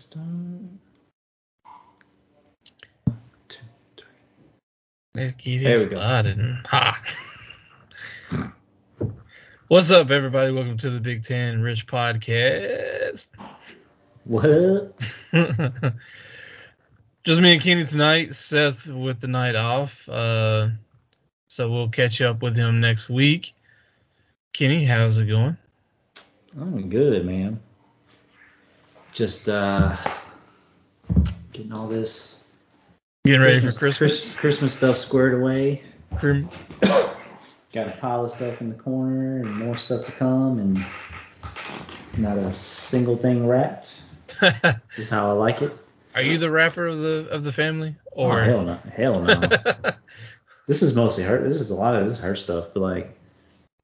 start. Two, three. Let's get There it we go. started. Ha. What's up, everybody? Welcome to the Big Ten Rich Podcast. What? Just me and Kenny tonight. Seth with the night off. Uh, so we'll catch up with him next week. Kenny, how's it going? I'm good, man. Just uh, getting all this Getting ready for Christmas? Christmas stuff squared away. Got a pile of stuff in the corner and more stuff to come, and not a single thing wrapped. This is how I like it. Are you the rapper of the of the family? Or oh, hell no, hell no. this is mostly her. This is a lot of this is her stuff, but like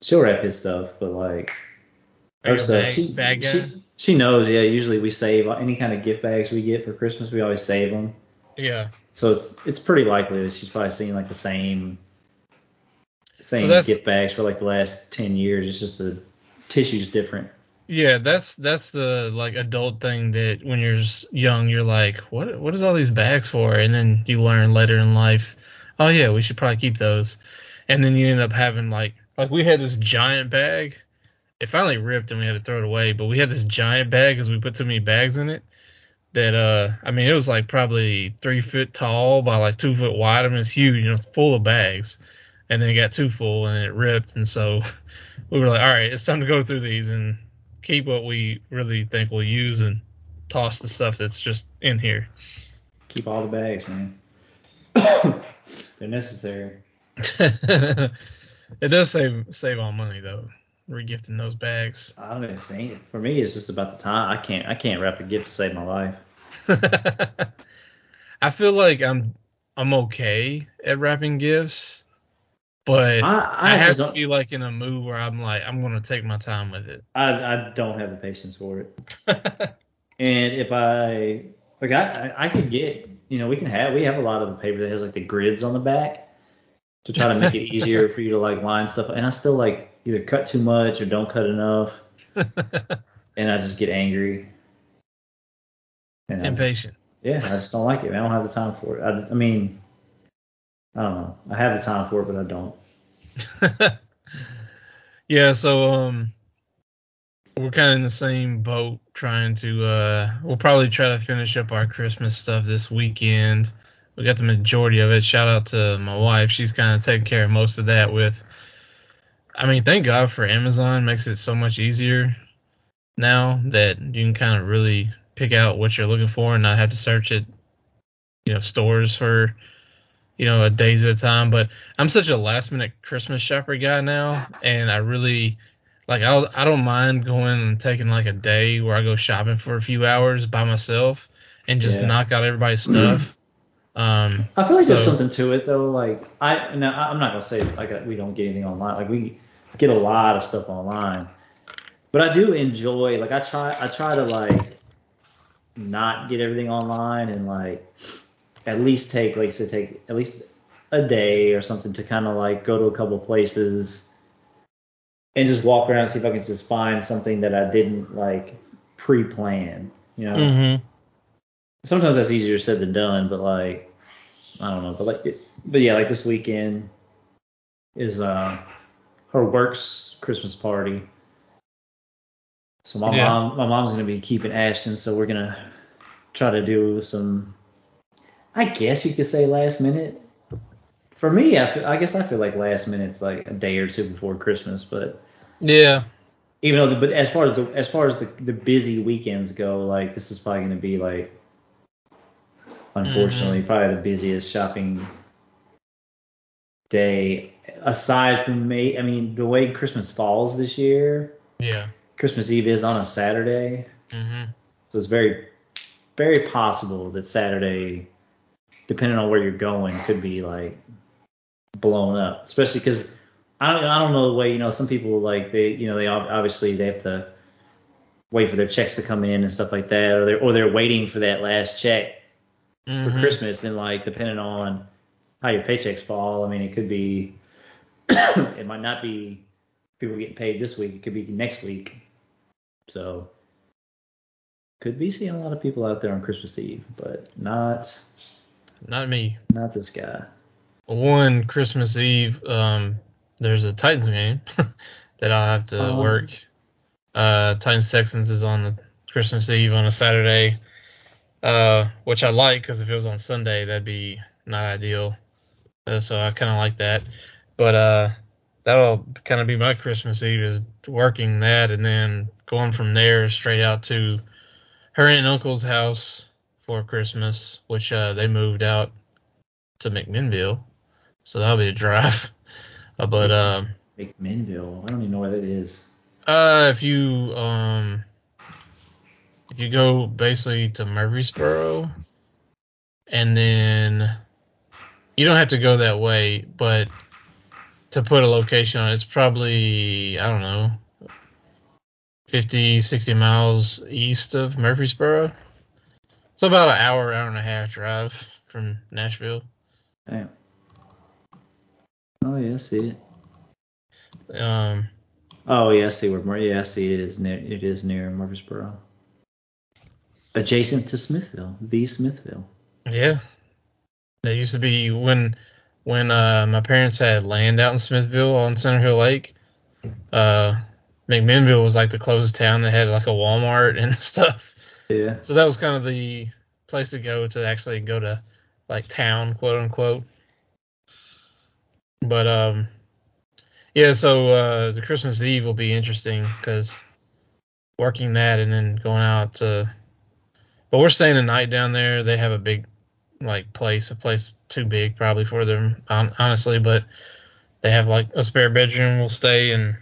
she'll wrap his stuff, but like her stuff, bag- she, bag guy? she she knows. Yeah, usually we save any kind of gift bags we get for Christmas. We always save them. yeah. So it's it's pretty likely that she's probably seen like the same same that's- gift bags for like the last ten years. It's just the tissue's different. Yeah, that's that's the like adult thing that when you're young you're like, what what is all these bags for? And then you learn later in life, oh yeah, we should probably keep those. And then you end up having like like we had this giant bag. It finally ripped and we had to throw it away, but we had this giant bag because we put too many bags in it. That uh, I mean, it was like probably three foot tall by like two foot wide. I mean, it's huge, you know, it's full of bags. And then it got too full and it ripped, and so we were like, all right, it's time to go through these and keep what we really think we'll use and toss the stuff that's just in here. Keep all the bags, man. They're necessary. it does save save on money though, regifting those bags. I don't even think it. For me, it's just about the time. I can't I can't wrap a gift to save my life. I feel like I'm I'm okay at wrapping gifts, but I I, I, have to be like in a mood where I'm like I'm gonna take my time with it. I I don't have the patience for it. And if I like I I I could get you know we can have we have a lot of the paper that has like the grids on the back to try to make it easier for you to like line stuff. And I still like either cut too much or don't cut enough, and I just get angry. And I just- Impatient. yeah, I just don't like it. I don't have the time for it. I, I mean, I don't know. I have the time for it, but I don't. yeah, so um we're kind of in the same boat trying to uh we'll probably try to finish up our Christmas stuff this weekend. We got the majority of it. Shout out to my wife. She's kind of taking care of most of that with I mean, thank God for Amazon makes it so much easier now that you can kind of really pick out what you're looking for and not have to search at you know stores for you know a days at a time but i'm such a last minute christmas shopper guy now and i really like I'll, i don't mind going and taking like a day where i go shopping for a few hours by myself and just Yeah. knock out everybody's stuff um I feel like there's something to it though. Like I now I'm not gonna say like we don't get anything online. Like we get a lot of stuff online, but I do enjoy. Like I try I try to like not get everything online and like at least take like say take at least a day or something to kind of like go to a couple places and just walk around and see if I can just find something that I didn't like pre-plan. You know mhm. sometimes that's easier said than done, but like I don't know, but like it, but yeah, like this weekend is uh her work's Christmas party. So my Yeah. mom my mom's gonna be keeping Ashton, so we're gonna try to do some I guess you could say last minute. For me, I, feel, I guess I feel like last minute's like a day or two before Christmas, but yeah even though the, but as far as the as far as the, the busy weekends go, like this is probably gonna be like unfortunately probably the busiest shopping day aside from May. I mean the way Christmas falls this year, yeah Christmas Eve is on a Saturday, mhm. so it's very very possible that Saturday, depending on where you're going, could be like blown up, especially because. I don't, I don't know the way you know some people like they you know they obviously they have to wait for their checks to come in and stuff like that, or they're or they're waiting for that last check for Mhm. Christmas, and like depending on how your paychecks fall, I mean it could be it might not be people getting paid this week, it could be next week. So Could be seeing a lot of people out there on Christmas Eve, but not Not me. not this guy. One Christmas Eve, um, there's a Titans game that I'll have to Um, work. Uh, Titans Texans is on the Christmas Eve on a Saturday, uh, which I like because if it was on Sunday, that'd be not ideal. Uh, so I kind of like that. But uh, that'll kind of be my Christmas Eve is working that and then going from there straight out to her aunt and uncle's house for Christmas, which uh, they moved out to McMinnville. So that'll be a drive. Uh, but um, McMinnville. I don't even know where that is. uh, if you um, you go basically to Murfreesboro, and then you don't have to go that way, but to put a location on it's probably I don't know, 50, 60 miles east of Murfreesboro. So about an hour, hour and a half drive from Nashville. Damn. Oh yeah, I see it. Um, Oh yeah, I see where. Yeah, I see it is near. It is near Murfreesboro. Adjacent to Smithville, the Smithville. Yeah. That used to be when when uh, my parents had land out in Smithville on Center Hill Lake. Uh, McMinnville was like the closest town that had like a Walmart and stuff. Yeah. So that was kind of the place to go to actually go to like town, quote unquote. But um, yeah. So uh, the Christmas Eve will be interesting because working that and then going out to. But we're staying a night down there. They have a big like place, a place too big probably for them, honestly. But they have like a spare bedroom. We'll stay and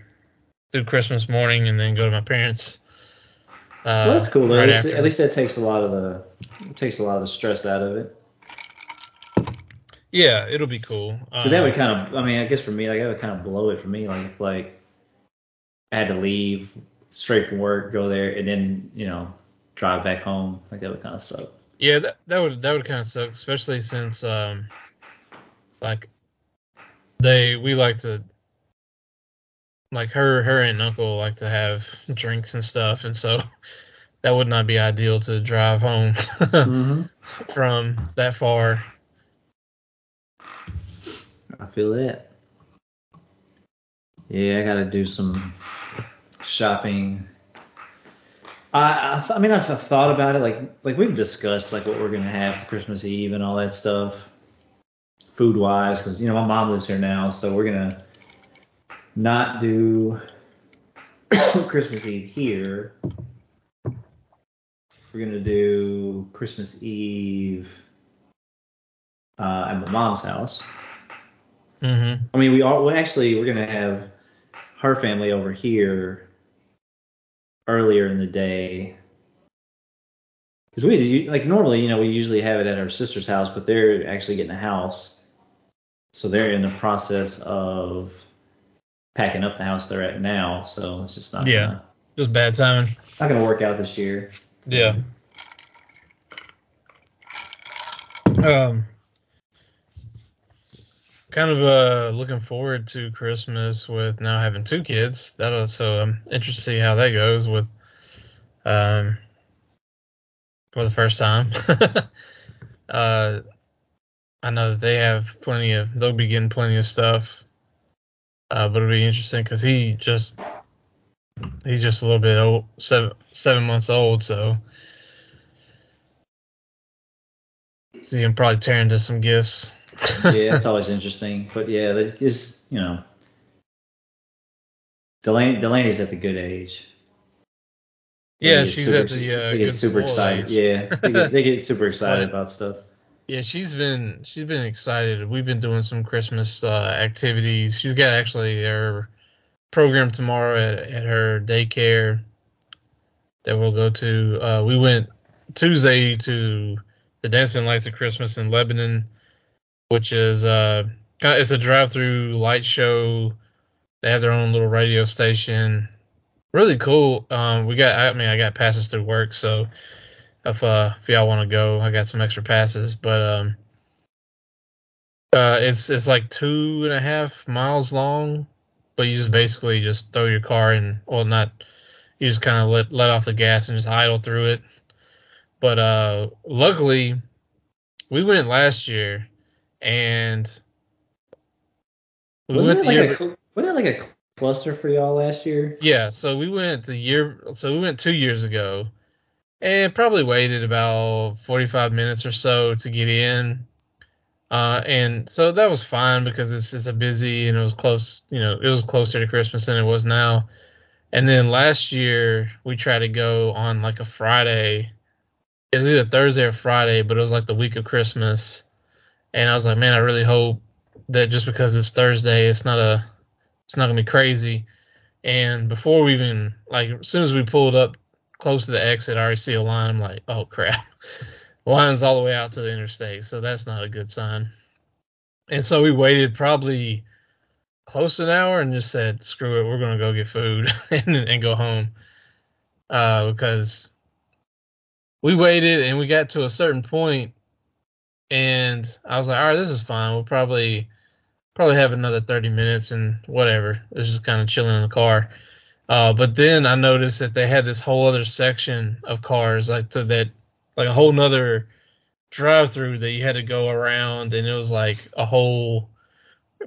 do Christmas morning and then go to my parents. Uh, Well, that's cool. Right at, least, at least that takes a lot of the it takes a lot of the stress out of it. Yeah, it'll be cool. Because that Um, would kind of, I mean, I guess for me, like that would kind of blow it for me. Like if like I had to leave straight from work, go there, and then you know drive back home, like that would kind of suck. Yeah, that, that would that would kind of suck, especially since um, like they we like to like her her and uncle like to have drinks and stuff, and so that would not be ideal to drive home mm-hmm. from that far. I feel that. Yeah, I gotta do some shopping. I, I, th- I mean, I've, I've thought about it. Like, like we've discussed like what we're gonna have for Christmas Eve and all that stuff, food wise. Because you know my mom lives here now, so we're gonna not do Christmas Eve here. We're gonna do Christmas Eve uh, at my mom's house. Mm-hmm. I mean, we are well, actually we're gonna have her family over here earlier in the day because we like normally, you know, we usually have it at our sister's house, but they're actually getting a house, so they're in the process of packing up the house they're at now. So it's just not Yeah. gonna, Just bad timing. not gonna work out this year. Yeah. Um, kind of uh looking forward to Christmas with now having two kids. That'll so I'm interested to see how that goes with um for the first time. uh, I know that they have plenty of they'll be getting plenty of stuff. Uh, but it'll be interesting because he just he's just a little bit old, seven seven months old, so. See can probably tear into some gifts. yeah, it's always interesting, but yeah, that is you know, Delaney Delaney's at the good age. yeah, They she's super- at the uh, they get good super excited. age. Yeah, they get, they get super excited But- about stuff. Yeah, she's been she's been excited. We've been doing some Christmas uh, activities. She's got actually her program tomorrow at, at her daycare that we'll go to. Uh, we went Tuesday to the Dancing Lights of Christmas in Lebanon, which is uh it's a drive-through light show. They have their own little radio station. Really cool. Um, we got I mean I got passes through work, so if uh if y'all want to go, I got some extra passes. But um, uh, it's it's like two and a half miles long, but you just basically just throw your car and Well, not you just kind of let let off the gas and just idle through it. But uh, luckily, we went last year, and we wasn't went it like year, a wasn't it like a cluster for y'all last year? Yeah, so we went the year, so we went two years ago, and probably waited about 45 minutes or so to get in. Uh, and so that was fine because it's just a busy and it was close, you know, it was closer to Christmas than it was now. And then last year we tried to go on like a Friday. It was either Thursday or Friday, but it was like the week of Christmas. And I was like, man, I really hope that just because it's Thursday, it's not a, it's not gonna be crazy. And before we even like, as soon as we pulled up close to the exit, I already see a line. I'm like, oh crap line's all the way out to the interstate, so that's not a good sign. And so we waited probably close an hour and just said, "Screw it, we're gonna go get food and, and go home," uh, because we waited and we got to a certain point, and I was like, "All right, this is fine. We'll probably probably have another 30 minutes and whatever. It's just kind of chilling in the car." Uh, but then I noticed that they had this whole other section of cars like to that like a whole nother drive through that you had to go around and it was like a whole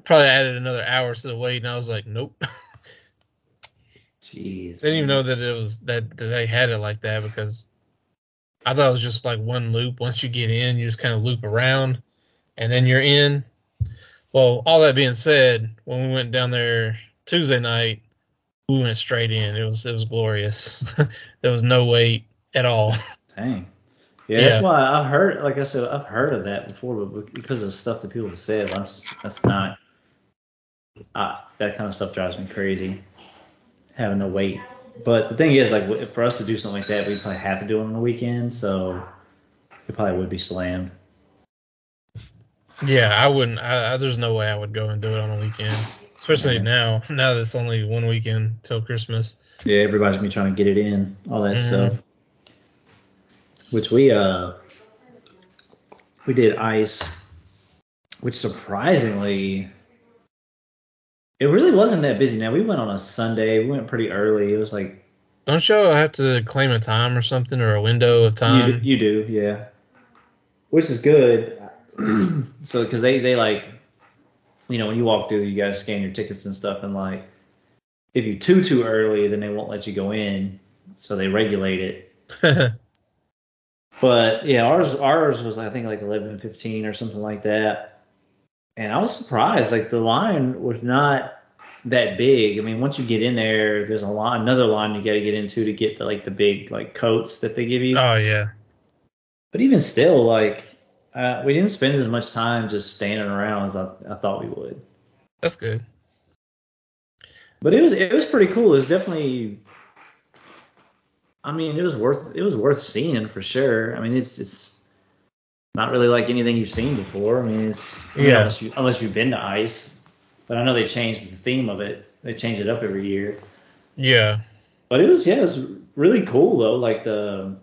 probably added another hour to the wait and I was like, Nope. Jeez. Didn't even know that it was that, that they had it like that because I thought it was just like one loop. Once you get in, you just kind of loop around and then you're in. Well, all that being said, when we went down there Tuesday night, we went straight in. It was it was glorious. there was no wait at all. Dang. Yeah, yeah, that's why I've heard. Like I said, I've heard of that before, but because of the stuff that people have said, I'm just, that's not. I, that kind of stuff drives me crazy. Having to wait. But the thing is, like, for us to do something like that, we probably have to do it on the weekend, so it probably would be slammed. Yeah, I wouldn't. I, I, there's no way I would go and do it on a weekend, especially yeah. now. Now that it's only one weekend till Christmas. Yeah, everybody's gonna be trying to get it in, all that mm-hmm. stuff which we uh we did ice, which surprisingly it really wasn't that busy. Now we went on a Sunday. We went pretty early. It was like. Don't you have to claim a time or something or a window of time? You do, you do yeah. Which is good. so because they they like, you know, when you walk through, you gotta scan your tickets and stuff, and like, if you too too early, then they won't let you go in. So they regulate it. But yeah, ours ours was I think like 11, 15 or something like that. And I was surprised. Like the line was not that big. I mean, once you get in there, there's a line, another line you got to get into to get the like the big like coats that they give you. Oh yeah. But even still, like uh, we didn't spend as much time just standing around as I, I thought we would. That's good. But it was it was pretty cool. It was definitely I mean, it was worth it was worth seeing for sure. I mean, it's it's not really like anything you've seen before. I mean, it's yeah. Know, unless you unless you've been to ice, but I know they changed the theme of it. They change it up every year. Yeah. But it was yeah, it was really cool though. Like the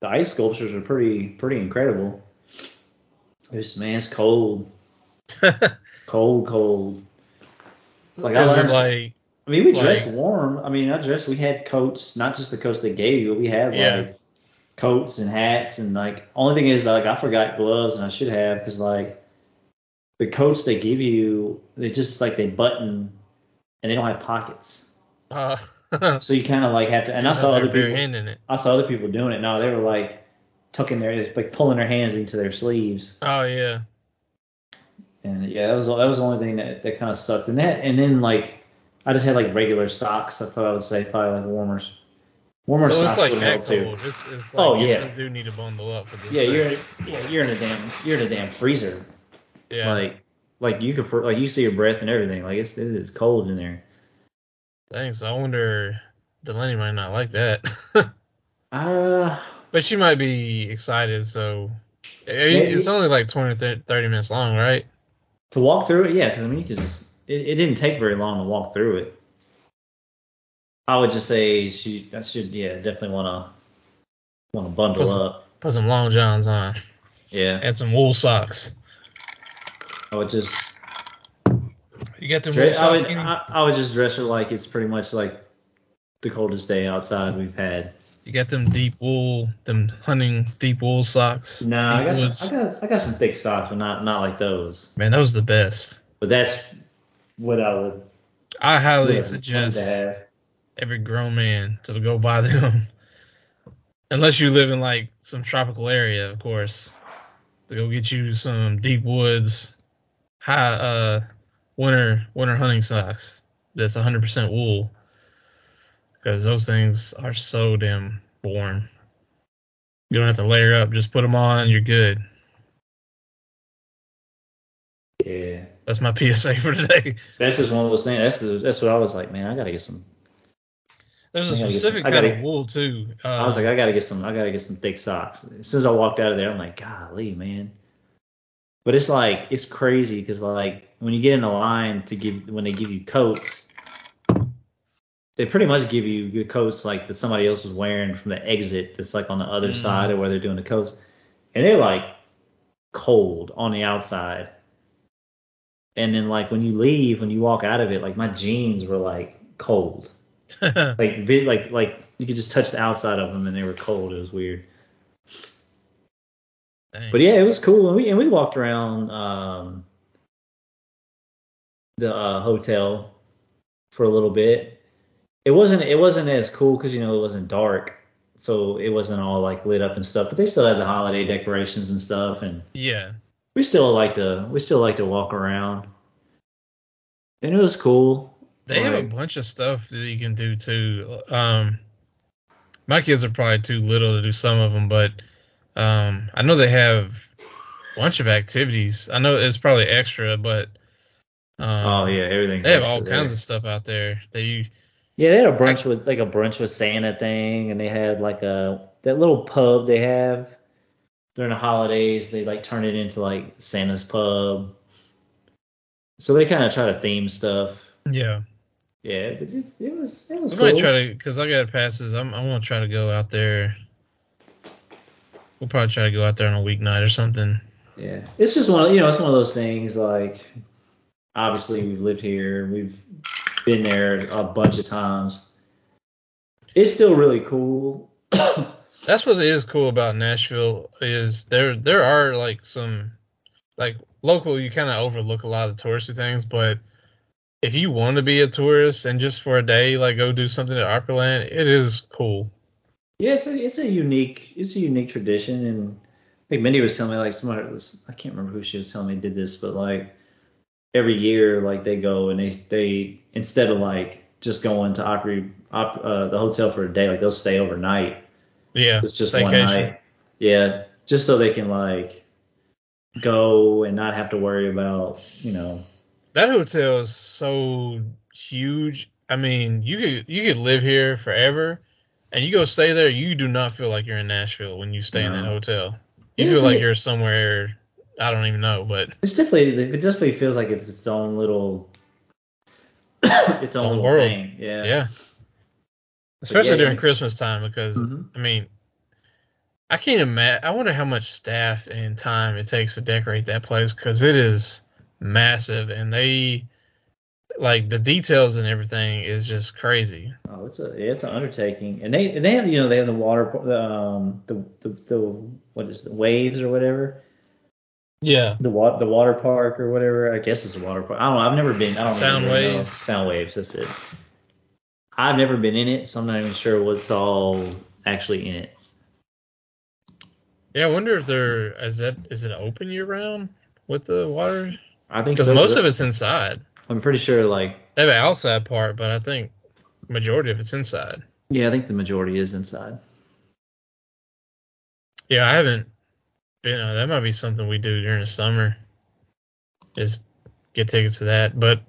the ice sculptures are pretty pretty incredible. It's man, it's cold. cold, cold. like Is I learned, like I mean, we like, dressed warm. I mean, I dressed. We had coats, not just the coats they gave you. But We had yeah. like coats and hats, and like only thing is like I forgot gloves, and I should have because like the coats they give you, they just like they button, and they don't have pockets. Uh, so you kind of like have to. And I saw other people. I saw other people doing it. No, they were like tucking their like pulling their hands into their sleeves. Oh yeah. And yeah, that was that was the only thing that that kind of sucked. And that and then like I just had like regular socks. I thought I would say probably like warmers. Warmer so it's like would help too. It's, it's like oh yeah. You do need to bundle up for this. Yeah, thing. you're yeah you're in a damn you're in a damn freezer. Yeah. Like like you can like you see your breath and everything. Like it's it is cold in there. Thanks. I wonder Delaney might not like that. uh. But she might be excited. So it's only like 20 30 minutes long, right? To walk through it, yeah. Because I mean, you can just it, it didn't take very long to walk through it. I would just say she I should yeah definitely want to want to bundle put some, up. Put some long johns on. Yeah. And some wool socks. I would just. You got the wool socks. I would, I, I would just dress her like it's pretty much like the coldest day outside we've had. You got them deep wool, them hunting deep wool socks. No, deep I got, some, I got I got some thick socks, but not not like those. Man, those are the best. But that's what I would I highly suggest to have. Every grown man to go buy them. Unless you live in like some tropical area, of course. To go get you some deep woods, high uh winter winter hunting socks. That's 100% wool. Because those things are so damn warm. You don't have to layer up. Just put them on. You're good. Yeah, That's my PSA for today. that's just one of those things. That's the, that's what I was like, man. I gotta get some. There's a specific some- kind gotta- of wool too. Uh, I was like, I gotta get some. I gotta get some thick socks. As soon as I walked out of there, I'm like, golly, man. But it's like it's crazy because like when you get in a line to give when they give you coats, they pretty much give you good coats like that somebody else is wearing from the exit that's like on the other Mhm. side of where they're doing the coats, and they're like cold on the outside. And then like when you leave, when you walk out of it, like my jeans were like cold like like like you could just touch the outside of them and they were cold. It was weird. Dang. But yeah, it was cool. And we and we walked around um, the uh, hotel for a little bit. It wasn't it wasn't as cool because you know it wasn't dark, so it wasn't all like lit up and stuff. But they still had the holiday decorations and stuff, and yeah. we still like to we still like to walk around. And it was cool. They have a bunch of stuff that you can do too. Um, my kids are probably too little to do some of them, but um, I know they have a bunch of activities. I know it's probably extra, but um, oh yeah, everything. they have all kinds of stuff out there that you. Yeah, they had a brunch with like a brunch with Santa thing, and they had like a that little pub they have during the holidays. They like turn it into like Santa's pub. So they kind of try to theme stuff. Yeah, Yeah, but it, it was it was I cool. might try to because I got passes. I'm I want to try to go out there. We'll probably try to go out there on a weeknight or something. Yeah, it's just one of you know it's one of those things like obviously we've lived here, we've been there a bunch of times. It's still really cool. That's what is cool about Nashville is there there are like some like local you kind of overlook a lot of the touristy things, but if you want to be a tourist and just for a day like go do something at Opryland, it is cool. Yeah, it's a it's a unique it's a unique tradition, and I think Mindy was telling me like somebody was I can't remember who she was telling me did this, but like every year like they go and they they instead of like just going to Opry op, uh, the hotel for a day, like they'll stay overnight. Yeah, It's just one night. Yeah, just so they can like go and not have to worry about you know. That hotel is so huge. I mean, you could you could live here forever, and you go stay there. You do not feel like you're in Nashville when you stay in that hotel. You Yeah, feel like you're somewhere I don't even know, but It's definitely it definitely feels like it's its own little its own own little world. thing. Yeah. yeah. Especially yeah, during you- Christmas time because Mhm. I mean, I can't imagine. I wonder how much staff and time it takes to decorate that place because it is massive and they like the details and everything is just crazy. Oh, it's a it's an undertaking, and they they have you know they have the water the um the the, the what is the waves or whatever Yeah. the wa- the water park or whatever I guess it's a water park I don't know I've never been I don't Sound know. waves. sound waves that's it I've never been in it so I'm not even sure what's all actually in it Yeah, I wonder if they're is that is it open year round with the water? I think Because so, most of it's inside. I'm pretty sure like They have an outside part, but I think majority of it's inside. yeah I think the majority is inside Yeah, I haven't been. Uh, that might be something we do during the summer. Is get tickets to that, but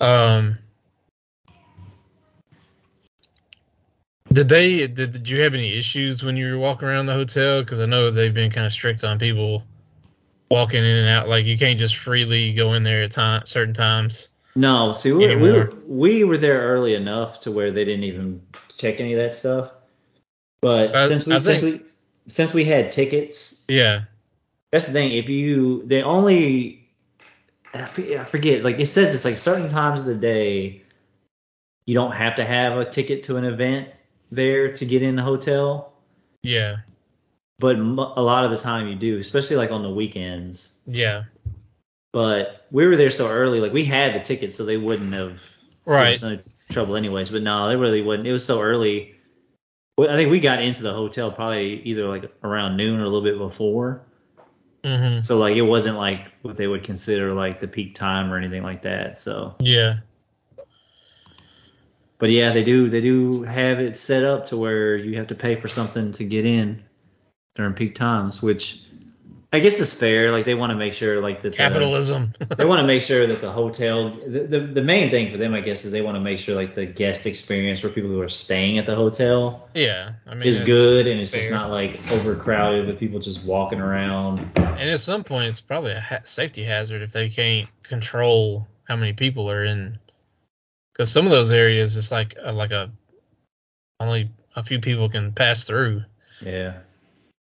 um, did they? Did, did you have any issues when you were walking around the hotel? Because I know they've been kind of strict on people walking in and out. Like you can't just freely go in there at time certain times. no see we were, we were we were there early enough to where they didn't even check any of that stuff but I- since we I since think- we since we had tickets Yeah, That's the thing. If you, they only, I forget. Like it says, it's like certain times of the day, you don't have to have a ticket to an event. there to get in the hotel, Yeah. But m- a lot of the time you do, especially like on the weekends. Yeah. But we were there so early, like we had the tickets, so they wouldn't have Right. any trouble anyways. But no, they really wouldn't. It was so early. I think we got into the hotel probably either like around noon or a little bit before. hmm So like it wasn't like what they would consider like the peak time or anything like that. So, Yeah. but yeah, they do they do have it set up to where you have to pay for something to get in during peak times, which I guess is fair. Like they want to make sure like that the- Capitalism. they want to make sure that the hotel the, the, the main thing for them I guess is they want to make sure like the guest experience for people who are staying at the hotel yeah. I mean, is good and it's just not like overcrowded with people just walking around. And at some point, it's probably a ha- safety hazard if they can't control how many people are in. Because some of those areas, it's like a, like a only a few people can pass through. Yeah.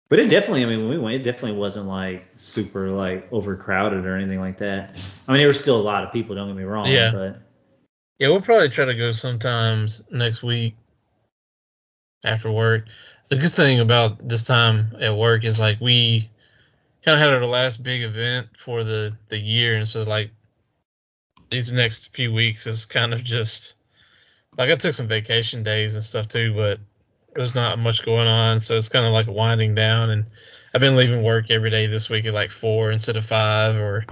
But it definitely, I mean, when we went, it definitely wasn't like super like overcrowded or anything like that. I mean, there were still a lot of people. Don't get me wrong. Yeah. But Yeah, we'll probably try to go sometimes next week after work. The good thing about this time at work is like we kind of had our last big event for the the year, and so like these next few weeks is kind of just like I took some vacation days and stuff too, but there's not much going on, so it's kind of like winding down. And I've been leaving work every day this week at like four instead of five, or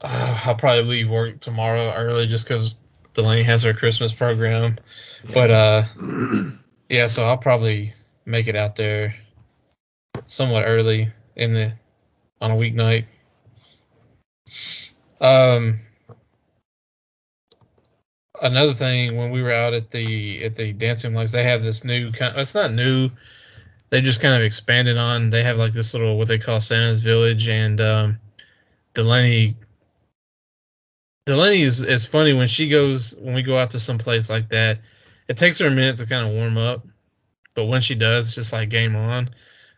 uh, I'll probably leave work tomorrow early just because Delaney has her Christmas program. But uh, yeah, so I'll probably make it out there somewhat early in the on a weeknight. Um, another thing when we were out at the at the dancing lights, they have this new kind. It's not new. They just kind of expanded on. They have like this little what they call Santa's Village, and um, Delaney. Delaney is it's funny when she goes when we go out to some place like that. It takes her a minute to kind of warm up, but when she does, it's just like game on.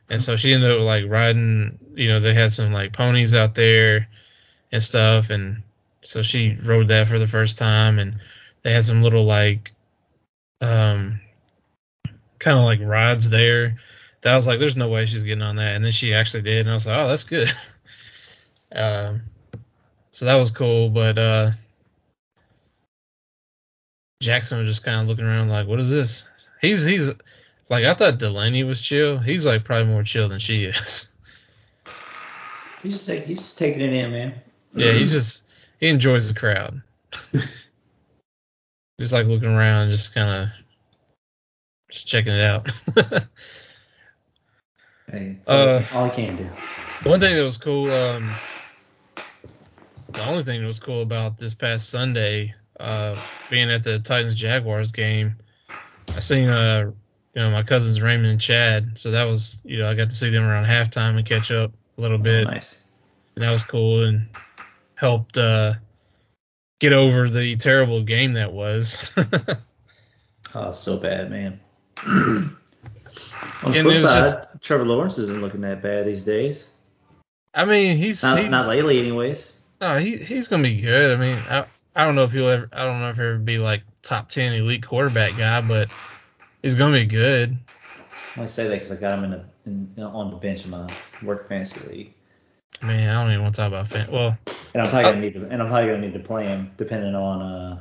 And so she ended up like riding. You know, they had some like ponies out there and stuff, and so she rode that for the first time, and they had some little like, um, kind of like rides there. That I was like, there's no way she's getting on that, and then she actually did, and I was like, oh, that's good. um, so that was cool, but uh, Jackson was just kind of looking around like, what is this? He's he's like, I thought Delaney was chill. He's like probably more chill than she is. he's just take, he's just taking it in, man. Yeah, he just he enjoys the crowd. just like looking around, just kind of just checking it out. Hey, Uh, all I can do. One thing that was cool, um, the only thing that was cool about this past Sunday, uh, being at the Titans Jaguars game, I seen uh, you know, my cousins Raymond and Chad, so that was, you know, I got to see them around halftime and catch up a little bit. Oh, nice. and that was cool and helped uh, get over the terrible game that was. Oh, so bad, man. On the And flip side, just- Trevor Lawrence isn't looking that bad these days. I mean, he's, Not, he's not lately, anyways. no, he he's gonna be good. I mean, I I don't know if he'll ever I don't know if he'll ever be like top ten elite quarterback guy, but he's gonna be good. I say that because I got him in, a, in on the bench in my work fantasy league, Man, I don't even want to talk about fan. Well, and I'm probably Uh, gonna need to, and I'm probably gonna need to play him depending on uh,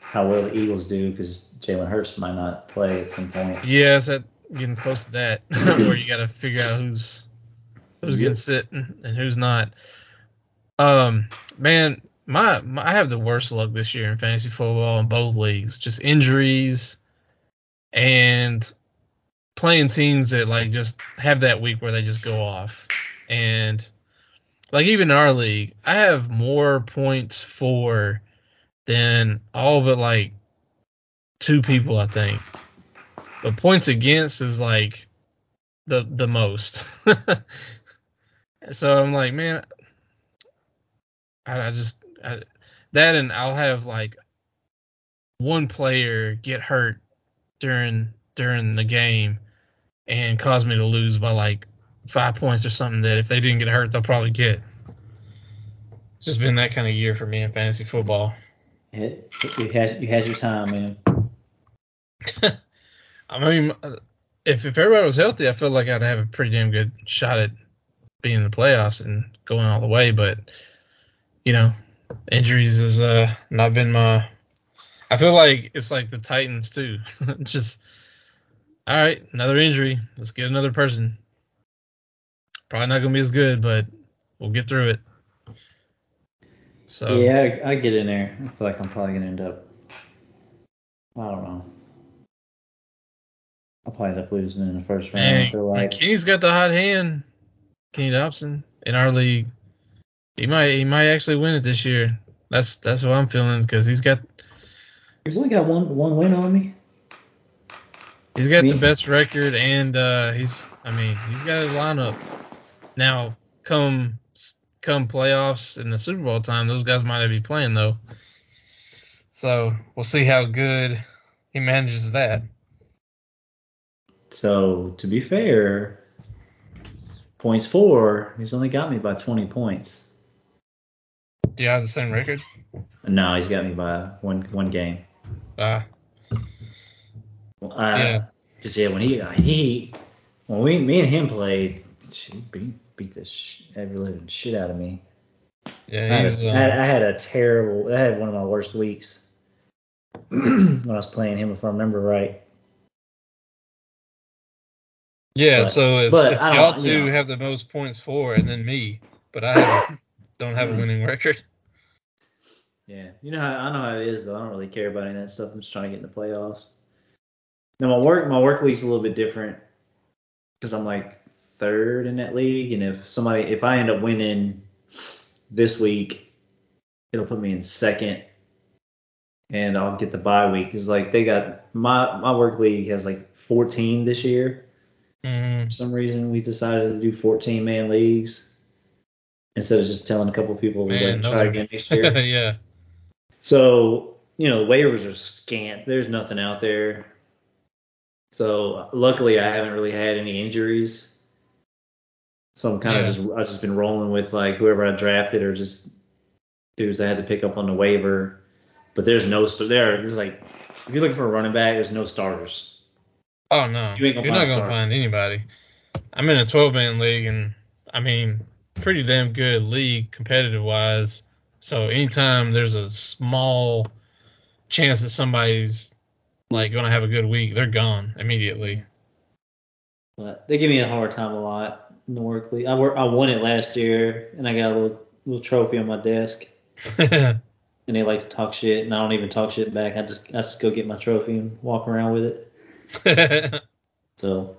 how well the Eagles do because Jalen Hurts might not play at some point. yeah, it's at getting close to that where you got to figure out who's who's getting sit and, and who's not. Um, man, my, my I have the worst luck this year in fantasy football in both leagues. Just injuries and playing teams that like just have that week where they just go off. And like even in our league, I have more points for than all but like two people, I think. But points against is like the the most. so I'm like, man, I, I just I, that and I'll have like one player get hurt during during the game and cause me to lose by like five points or something that if they didn't get hurt they'll probably get. It's just been that kind of year for me in fantasy football. You had, you had, you had your time, man. I mean, if if everybody was healthy, I feel like I'd have a pretty damn good shot at being in the playoffs and going all the way. But you know, injuries has uh, not been my. I feel like it's like the Titans too. Just all right, another injury. Let's get another person. Probably not gonna be as good, but we'll get through it. So Yeah, I, I get in there. I feel like I'm probably gonna end up. I don't know. I'll probably end up losing in the first round. I man, feel like Kenny's got the hot hand. Kenny Dobson in our league. He might he might actually win it this year. That's that's what I'm feeling because he's got he's only got one one win on me. he's got the best record and uh, he's I mean he's got a lineup. Now come come playoffs and the Super Bowl time, those guys might not be playing though. So we'll see how good he manages that. So to be fair, points for. He's only got me by 20 points. Do you have the same record? No, he's got me by one one game. Uh, Well, Yeah. yeah. Cause yeah, when he he when we me and him played, he beat beat the sh- ever living shit out of me. I yeah, had, a, uh, I, had, I had a terrible. I had one of my worst weeks when I was playing him, if I remember right. Yeah, But- so it's, it's y'all you two know. have the most points for, and then me, but I have, don't have a winning record. Yeah, you know how I know how it is though. I don't really care about any of that stuff. I'm just trying to get in the playoffs. Now my work my work league's a little bit different because I'm like third in that league, and if somebody if I end up winning this week, it'll put me in second, and I'll get the bye week. Cause like they got my my work league has like 14 this year. Mm, For some reason we decided to do 14 man leagues instead of just telling a couple people to Man, like, those try are- again next year. yeah, So, you know, waivers are scant. There's nothing out there. So, luckily, I haven't really had any injuries. So I'm kind of Yeah. just I've just been rolling with like whoever I drafted or just dudes I had to pick up on the waiver. But there's no there. There's like if you're looking for a running back, there's no starters. Oh no, You ain't gonna are not gonna find anybody. I'm in a 12 man league, and I mean, pretty damn good league competitive wise. So anytime there's a small chance that somebody's like gonna have a good week, they're gone immediately. But they give me a hard time a lot in the work league. I work, I won it last year, and I got a little little trophy on my desk. and they like to talk shit, and I don't even talk shit back. I just I just go get my trophy and walk around with it. So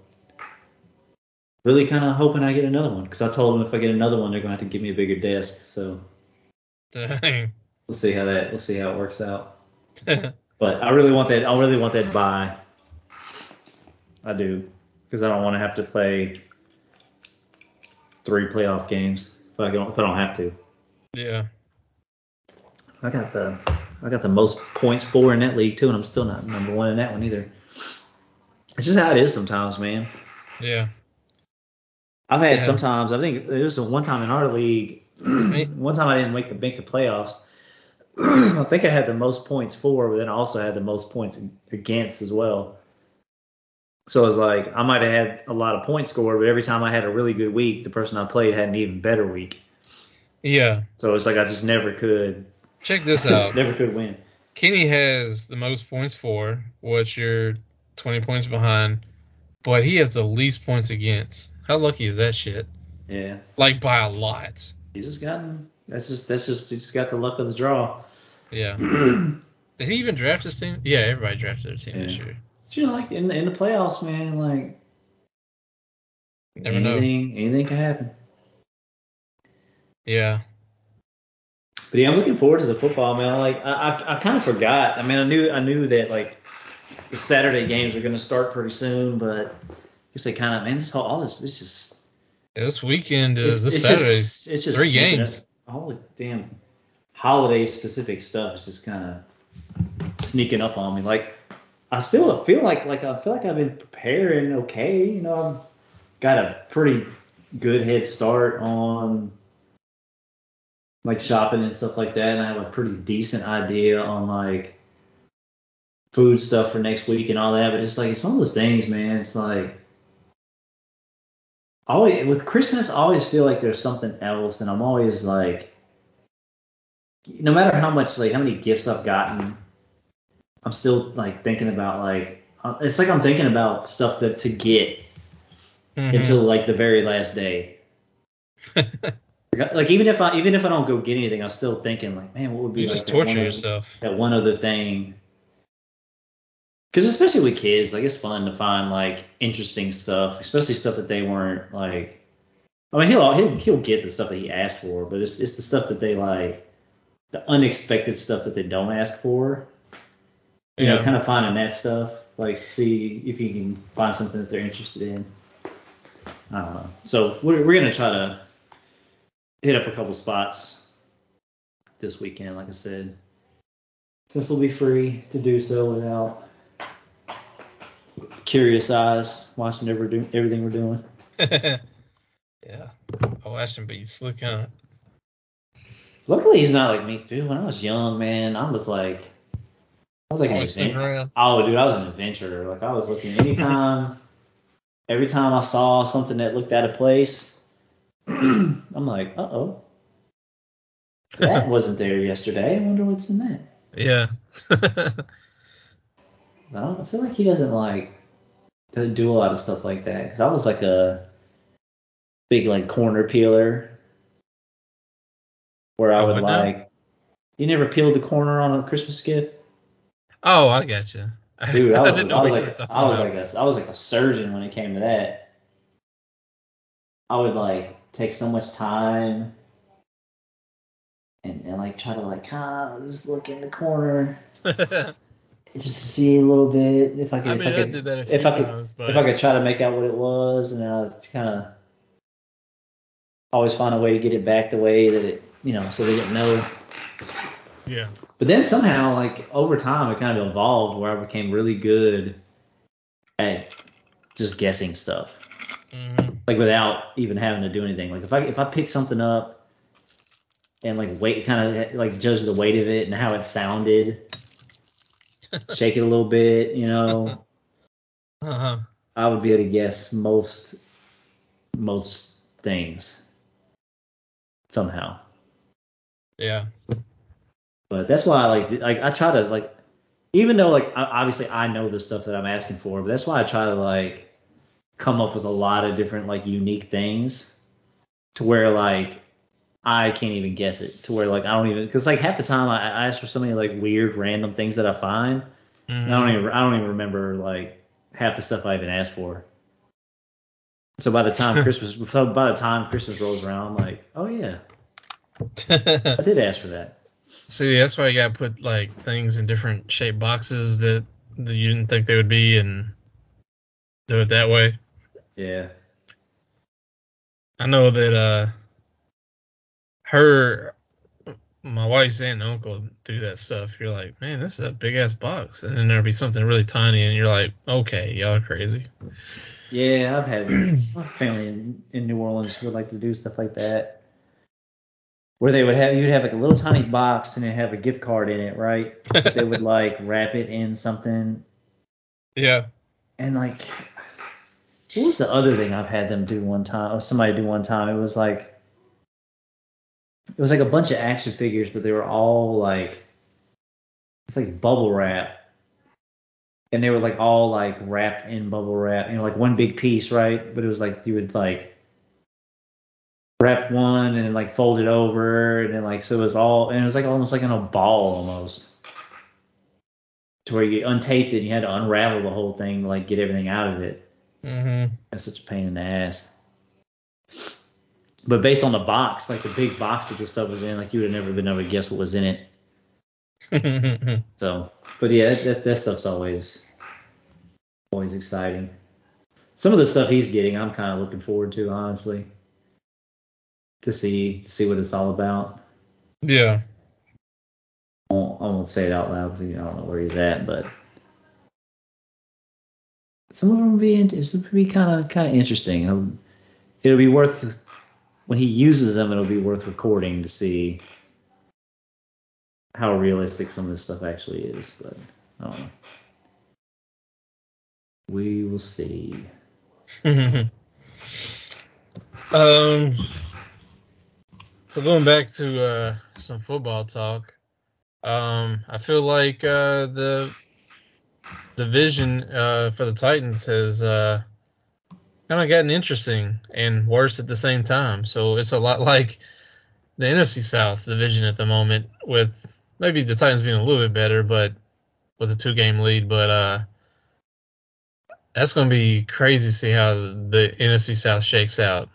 really kind of hoping I get another one because I told them if I get another one, they're gonna have to give me a bigger desk. So Dang. we'll see how that we'll see how it works out. But I really want that I really want that bye. I do because I don't want to have to play three playoff games if I don't if I don't have to. yeah. I got the I got the most points for in that league too, and I'm still not number one in that one either. It's just how it is sometimes, man. Yeah. I've had Yeah. sometimes. I think there was a one time in our league. one time I didn't make the make the playoffs. I think I had the most points for, but then I also had the most points against as well. So it was like I might have had a lot of points scored, but every time I had a really good week, the person I played had an even better week. Yeah. So it's like I just never could, Check this out. never could win. Kenny has the most points for, which you're 20 points behind, but he has the least points against. How lucky is that shit? Yeah, Like by a lot. he's just gotten. That's just that's just he's got the luck of the draw. Yeah. Did he even draft his team? Yeah, everybody drafted their team this year. You know, like in in the playoffs, man, like Never know. anything anything can happen. Yeah. But yeah, I'm looking forward to the football, man. Like I, I, I kind of forgot. I mean, I knew, I knew that like the Saturday games are going to start pretty soon, but I guess they kind of, man, this whole, all this, this just, Yeah, This weekend uh, it's, is this it's Saturday. just, it's just three games. The damn holiday specific stuff is just kind of sneaking up on me. Like I still feel like, like I feel like I've been preparing okay. You know, I've got a pretty good head start on like shopping and stuff like that, and I have a pretty decent idea on like food stuff for next week and all that. But it's like it's one of those things, man. It's like always with Christmas, I always feel like there's something else, and I'm always like, no matter how much like how many gifts I've gotten, I'm still like thinking about like uh, it's like I'm thinking about stuff that to get Mhm. until like the very last day. Like even if I even if I don't go get anything, I'm still thinking like, man, what would be you like just torture one other- yourself. that one other thing. Because especially with kids, like it's fun to find like interesting stuff, especially stuff that they weren't like. I mean, he'll he'll he'll get the stuff that he asked for, but it's it's the stuff that they like, the unexpected stuff that they don't ask for. You know, kind of finding that stuff, like see if you can find something that they're interested in. I don't know. So we're we're gonna try to hit up a couple spots this weekend, like I said. Since we'll be free to do so without curious eyes watching every do, everything we're doing. yeah. I watched him be slick on it. Luckily, he's not like me, dude. When I was young, man, I was like, I was like an adventurer. Oh, dude, I was an adventurer. Like I was looking anytime, every time I saw something that looked out of place, I'm like, uh oh, that wasn't there yesterday. I wonder what's in that. Yeah. I, don't, I feel like he doesn't like to do a lot of stuff like that because I was like a big like corner peeler where I Oh, would like. You never peeled the corner on a Christmas gift, oh, I got you. dude. I was, didn't I was what you were like, I was about. like a, I was like a surgeon when it came to that. I would like take so much time and, and like try to like ah, just look in the corner just to see a little bit if I could. I mean, I I could did that a few if I could, times, but if I could try to make out what it was, and I kind of always find a way to get it back the way that it, you know, so they didn't know. Yeah. But then somehow, like over time, it kind of evolved where I became really good at just guessing stuff, hmm like without even having to do anything. Like if I if I pick something up and like wait, kind of like judge the weight of it and how it sounded, shake it a little bit, you know. Uh-huh. I would be able to guess most most things somehow. Yeah. But that's why I like like I try to like even though like obviously I know the stuff that I'm asking for, but that's why I try to like come up with a lot of different like unique things to where like I can't even guess it to where like I don't even because like half the time I, I ask for so many like weird random things that I find Mhm. and I don't even I don't even remember like half the stuff I even asked for. So by the time Christmas so by the time Christmas rolls around, I'm like, oh yeah, I did ask for that. See, that's why you gotta put like things in different shaped boxes that, that you didn't think they would be, and do it that way. Yeah. I know that uh, her, my wife's aunt and uncle do that stuff. You're like, man, this is a big ass box, and then there'll be something really tiny, and you're like, okay, y'all are crazy. Yeah, I've had my family in, in New Orleans would like to do stuff like that. Where they would have you'd have like a little tiny box and it have a gift card in it, right? They would like wrap it in something yeah. and like what was the other thing I've had them do one time or somebody do one time? It was like it was like a bunch of action figures, but they were all like it's like bubble wrap. And they were like all like wrapped in bubble wrap, you know, like one big piece, right? But it was like you would like wrap one and like fold it over and then like so it was all and it was like almost like in a ball almost. To where you untaped it and you had to unravel the whole thing to like get everything out of it. Mm-hmm. That's such a pain in the ass. But based on the box, like the big box that this stuff was in, like you would have never been able to guess what was in it. So, but yeah, that, that, that stuff's always always exciting. Some of the stuff he's getting, I'm kind of looking forward to, honestly, to see to see what it's all about. yeah. I won't, I won't say it out loud because I don't know where he's at, but some of them will be be kind of kind of interesting. It'll, it'll be worth when he uses them. It'll be worth recording to see how realistic some of this stuff actually is. But I don't know. We will see. um. So going back to uh, some football talk, um, I feel like uh, the division uh, for the Titans has uh, kind of gotten interesting and worse at the same time. So it's a lot like the NFC South division at the moment, with maybe the Titans being a little bit better, but with a two-game lead. But uh, that's going to be crazy to see how the NFC South shakes out.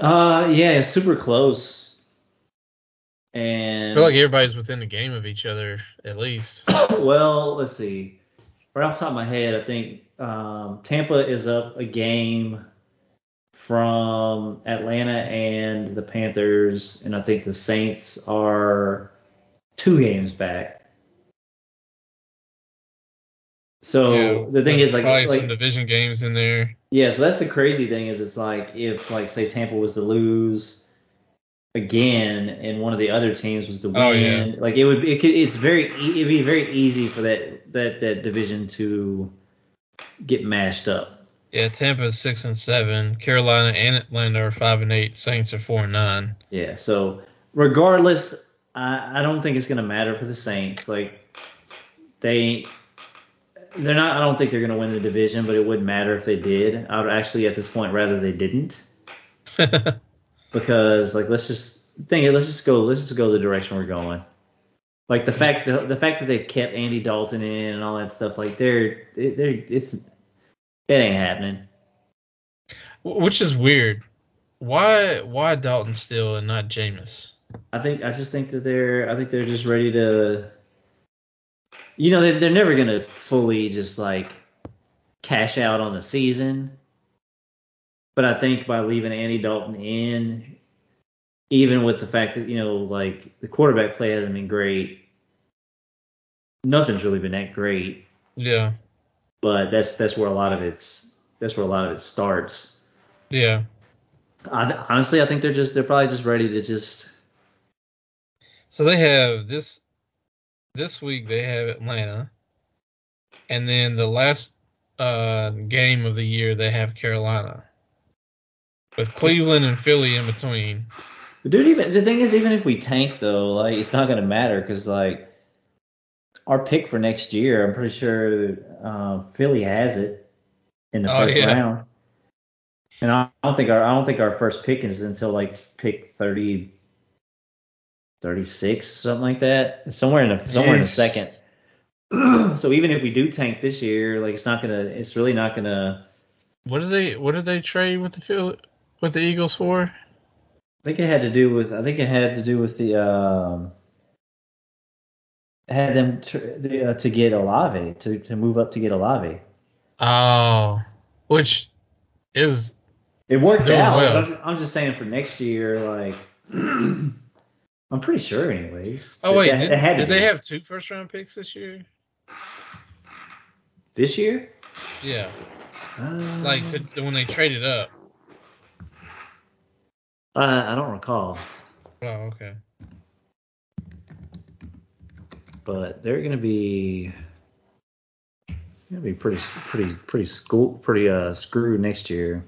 Uh, yeah, it's super close. And I feel like everybody's within the game of each other at least. well, let's see. Right off the top of my head, I think um, Tampa is up a game from Atlanta and the Panthers, and I think the Saints are two games back. So Yeah, the thing is, like, probably like some division games in there. yeah, so that's the crazy thing is it's like if like say Tampa was to lose again and one of the other teams was to win, Oh, yeah. like it would be it could, it's very it'd be very easy for that that that division to get mashed up. Yeah, Tampa's six and seven. Carolina and Atlanta are five and eight. Saints are four and nine. Yeah, so regardless, I, I don't think it's gonna matter for the Saints. Like they they're not I don't think they're gonna win the division, but it wouldn't matter if they did. I would actually at this point rather they didn't. because like let's just think it let's just go let's just go the direction we're going like the fact the, the fact that they've kept Andy Dalton in and all that stuff like they're they're it's it ain't happening Which is weird. Why why Dalton still and not Jameis? I think I just think that they're I think they're just ready to you know they they're never gonna fully just like cash out on the season but I think by leaving Andy Dalton in even with the fact that you know like the quarterback play hasn't been great nothing's really been that great Yeah. but that's that's where a lot of it's that's where a lot of it starts. Yeah. I, honestly, I think they're just they're probably just ready to just So they have this this week they have Atlanta. And then the last uh, game of the year they have Carolina. With Cleveland and Philly in between. dude. Even the thing is, even if we tank though, like it's not gonna matter because like our pick for next year, I'm pretty sure uh, Philly has it in the Oh, first yeah. round. And I don't think our I don't think our first pick is until like pick 30, 36, something like that. Somewhere in the somewhere in the second. so even if we do tank this year, like it's not gonna, it's really not gonna. What did they what did they trade with the Phil with the Eagles for? I think it had to do with. I think it had to do with the. Um, had them tr- the, uh, to get Olave to to move up to get Olave. Oh, which is It worked out. well. I'm, I'm just saying for next year, like I'm pretty sure, anyways. Oh wait, that- did, did they have two first round picks this year? this year? Yeah, Uh, like to, when they traded up. uh, I don't recall, Oh, okay. but they're gonna be gonna be pretty pretty pretty school pretty uh screwed next year.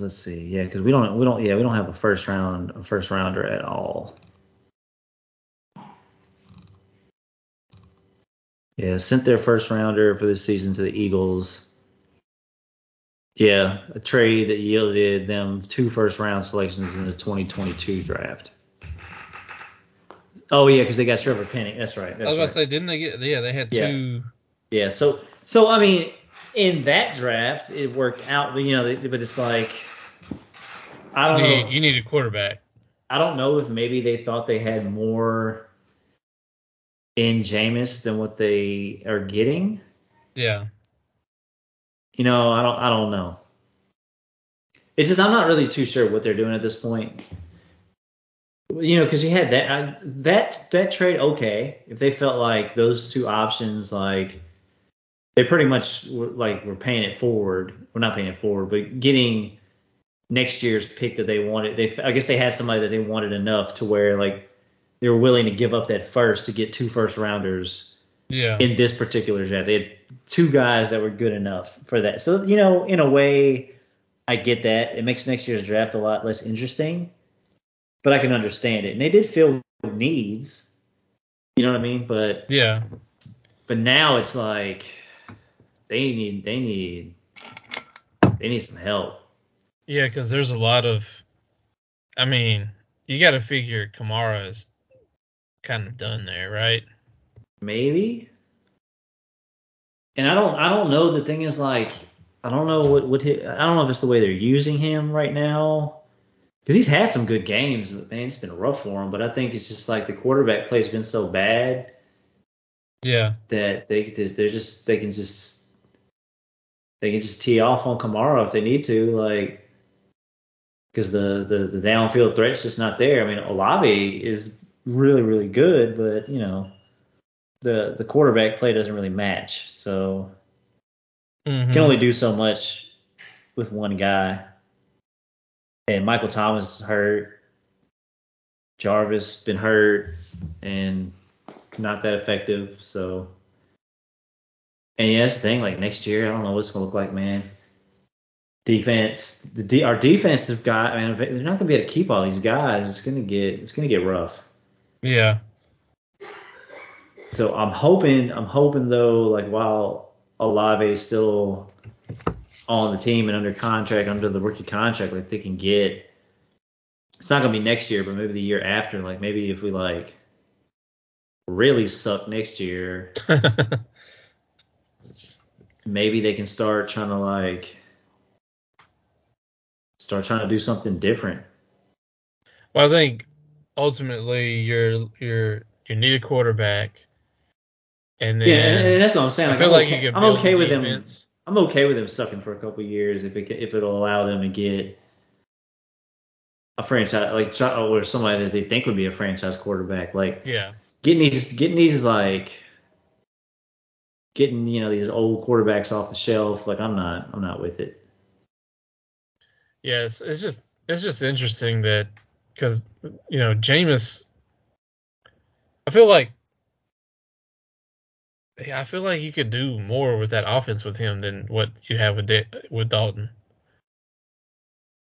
Let's see, yeah, cause we don't we don't yeah we don't have a first round a first rounder at all. Yeah, sent their first rounder for this season to the Eagles. Yeah, a trade that yielded them two first round selections in the 2022 draft. Oh yeah, because they got Trevor Penning. That's right. That's I was about right. to say, didn't they get? Yeah, they had Yeah. two. Yeah, so so I mean, in that draft, it worked out, but you know, they- but it's like I don't You need, know. you need a quarterback. I don't know if maybe they thought they had more in Jameis than what they are getting. Yeah. You know, I don't I don't know. It's just I'm not really too sure what they're doing at this point. You know, because you had that I, that that trade okay if they felt like those two options like they pretty much were, like were paying it forward. We're not paying it forward, but getting next year's pick that they wanted. They I guess they had somebody that they wanted enough to where like they were willing to give up that first to get two first rounders Yeah. in this particular draft. They had two guys that were good enough for that. So you know, in a way, I get that. It makes next year's draft a lot less interesting, but I can understand it. And they did fill needs. You know what I mean? But yeah. but now it's like they need they need they need some help. Yeah, because there's a lot of. I mean, you got to figure Kamara is kind of done there, right? Maybe. And I don't I don't know. The thing is like I don't know what what he, I don't know if it's the way they're using him right now. Because he's had some good games, but man, it's been rough for him. But I think it's just like the quarterback play's been so bad Yeah. that they they're just they can just they can just tee off on Kamara if they need to, like because the, the the downfield threat's just not there. I mean, Olave is really really good, but you know the the quarterback play doesn't really match, so Mhm. can only do so much with one guy. And Michael Thomas is hurt. Jarvis been hurt and not that effective. So, and yeah, that's the thing. Like next year, I don't know what it's gonna look like, man. Defense, the our defensive guy, man, they're not gonna be able to keep all these guys. It's gonna get, it's gonna get rough. Yeah. So I'm hoping, I'm hoping though, like while Olave is still on the team and under contract, under the rookie contract, like they can get. It's not gonna be next year, but maybe the year after. Like maybe if we like really suck next year, maybe they can start trying to like start trying to do something different. well, I think ultimately you're you're you need a quarterback, and then yeah, and, that's what I'm saying. I feel I'm like okay, I'm okay with them. I'm okay with them sucking for a couple years if it if it'll allow them to get a franchise like or somebody that they think would be a franchise quarterback. Like Yeah. getting these getting these like getting you know these old quarterbacks off the shelf. Like I'm not I'm not with it. Yeah, it's, it's just it's just interesting that because you know Jameis, I feel like yeah, I feel like you could do more with that offense with him than what you have with Da- with Dalton.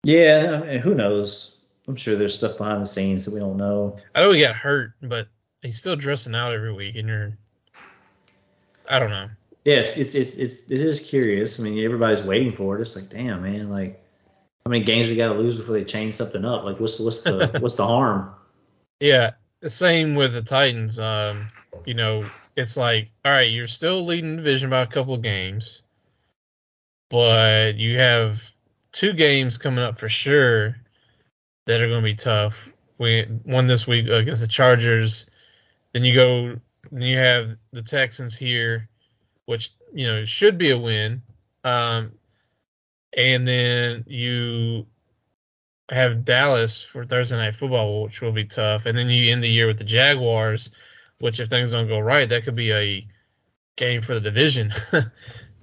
Yeah, uh, and who knows? I'm sure there's stuff behind the scenes that we don't know. I know he got hurt, but he's still dressing out every week, and you're I don't know. Yeah, it's it's it's, it's it is curious. I mean, everybody's waiting for it. It's like, damn, man, like how many games we got to lose before they change something up? Like, what's what's the what's the harm? Yeah, the same with the Titans. Um, you know, it's like, all right, you're still leading division by a couple of games, but you have two games coming up for sure that are going to be tough. We one this week against the Chargers, then you go, then you have the Texans here, which you know should be a win, um, and then you have Dallas for Thursday night football, which will be tough, and then you end the year with the Jaguars, which if things don't go right, that could be a game for the division. um,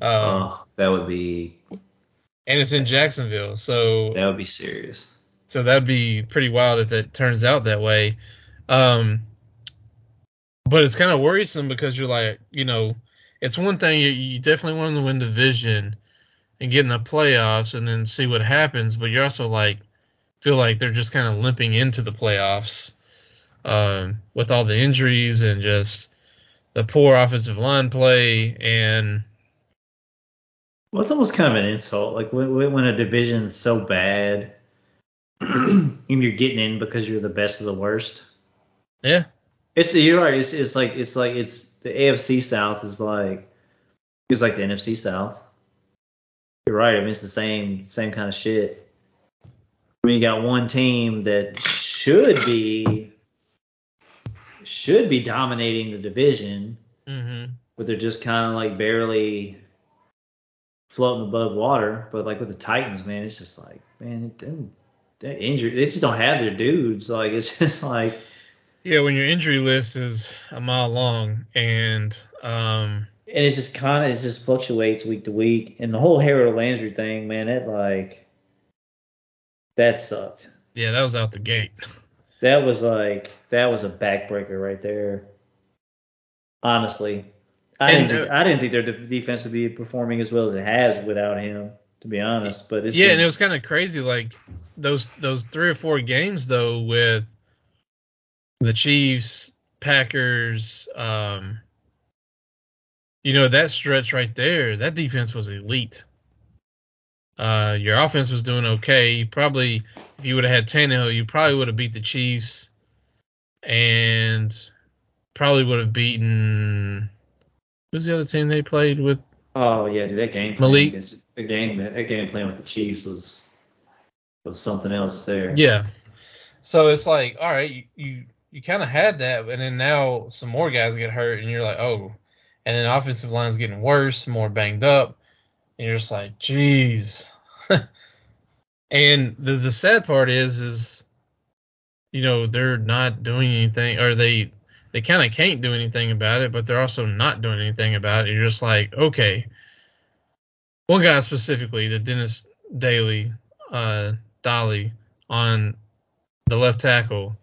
oh, that would be and it's in Jacksonville, so that would be serious. so that'd be pretty wild if that turns out that way. Um, but it's kind of worrisome because you're like, you know, it's one thing you, you definitely want to win the division and get in the playoffs and then see what happens, but you're also like feel like they're just kind of limping into the playoffs um, with all the injuries and just the poor offensive line play and Well, it's almost kind of an insult. Like when when a division's so bad, and you're getting in because you're the best of the worst. yeah, It's you're right. It's it's like it's like it's the AFC South is like it's like the NFC South. You're right. I mean, it's the same same kind of shit. I mean, you got one team that should be should be dominating the division, hmm but they're just kind of like barely floating above water. But like with the Titans, man, it's just like man, them, they're injured. They just don't have their dudes. Like it's just like yeah. When your injury list is a mile long and um, and it just kind of it just fluctuates week to week. And the whole Harold Landry thing, man, that like that sucked. yeah, that was out the gate. that was like that was a backbreaker right there. Honestly, I And, didn't think, uh, I didn't think their de- defense would be performing as well as it has without him, to be honest. But it's yeah, been- and it was kind of crazy. Like those those three or four games though with the Chiefs, Packers, um, you know that stretch right there, that defense was elite. Uh, your offense was doing okay. You probably, if you would have had Tannehill, you probably would have beat the Chiefs, and probably would have beaten. Who's the other team they played with? Oh yeah, dude, that game Malik- against- the game that game playing with the Chiefs was was something else there. Yeah. So it's like, all right, you you, you kind of had that, and then now some more guys get hurt, and you're like, oh, and then offensive line's getting worse, more banged up, and you're just like, jeez. and the the sad part is, is you know they're not doing anything, or they they kind of can't do anything about it, but they're also not doing anything about it. You're just like, okay. One guy specifically, the Dennis Daley, uh, Dolly on the left tackle.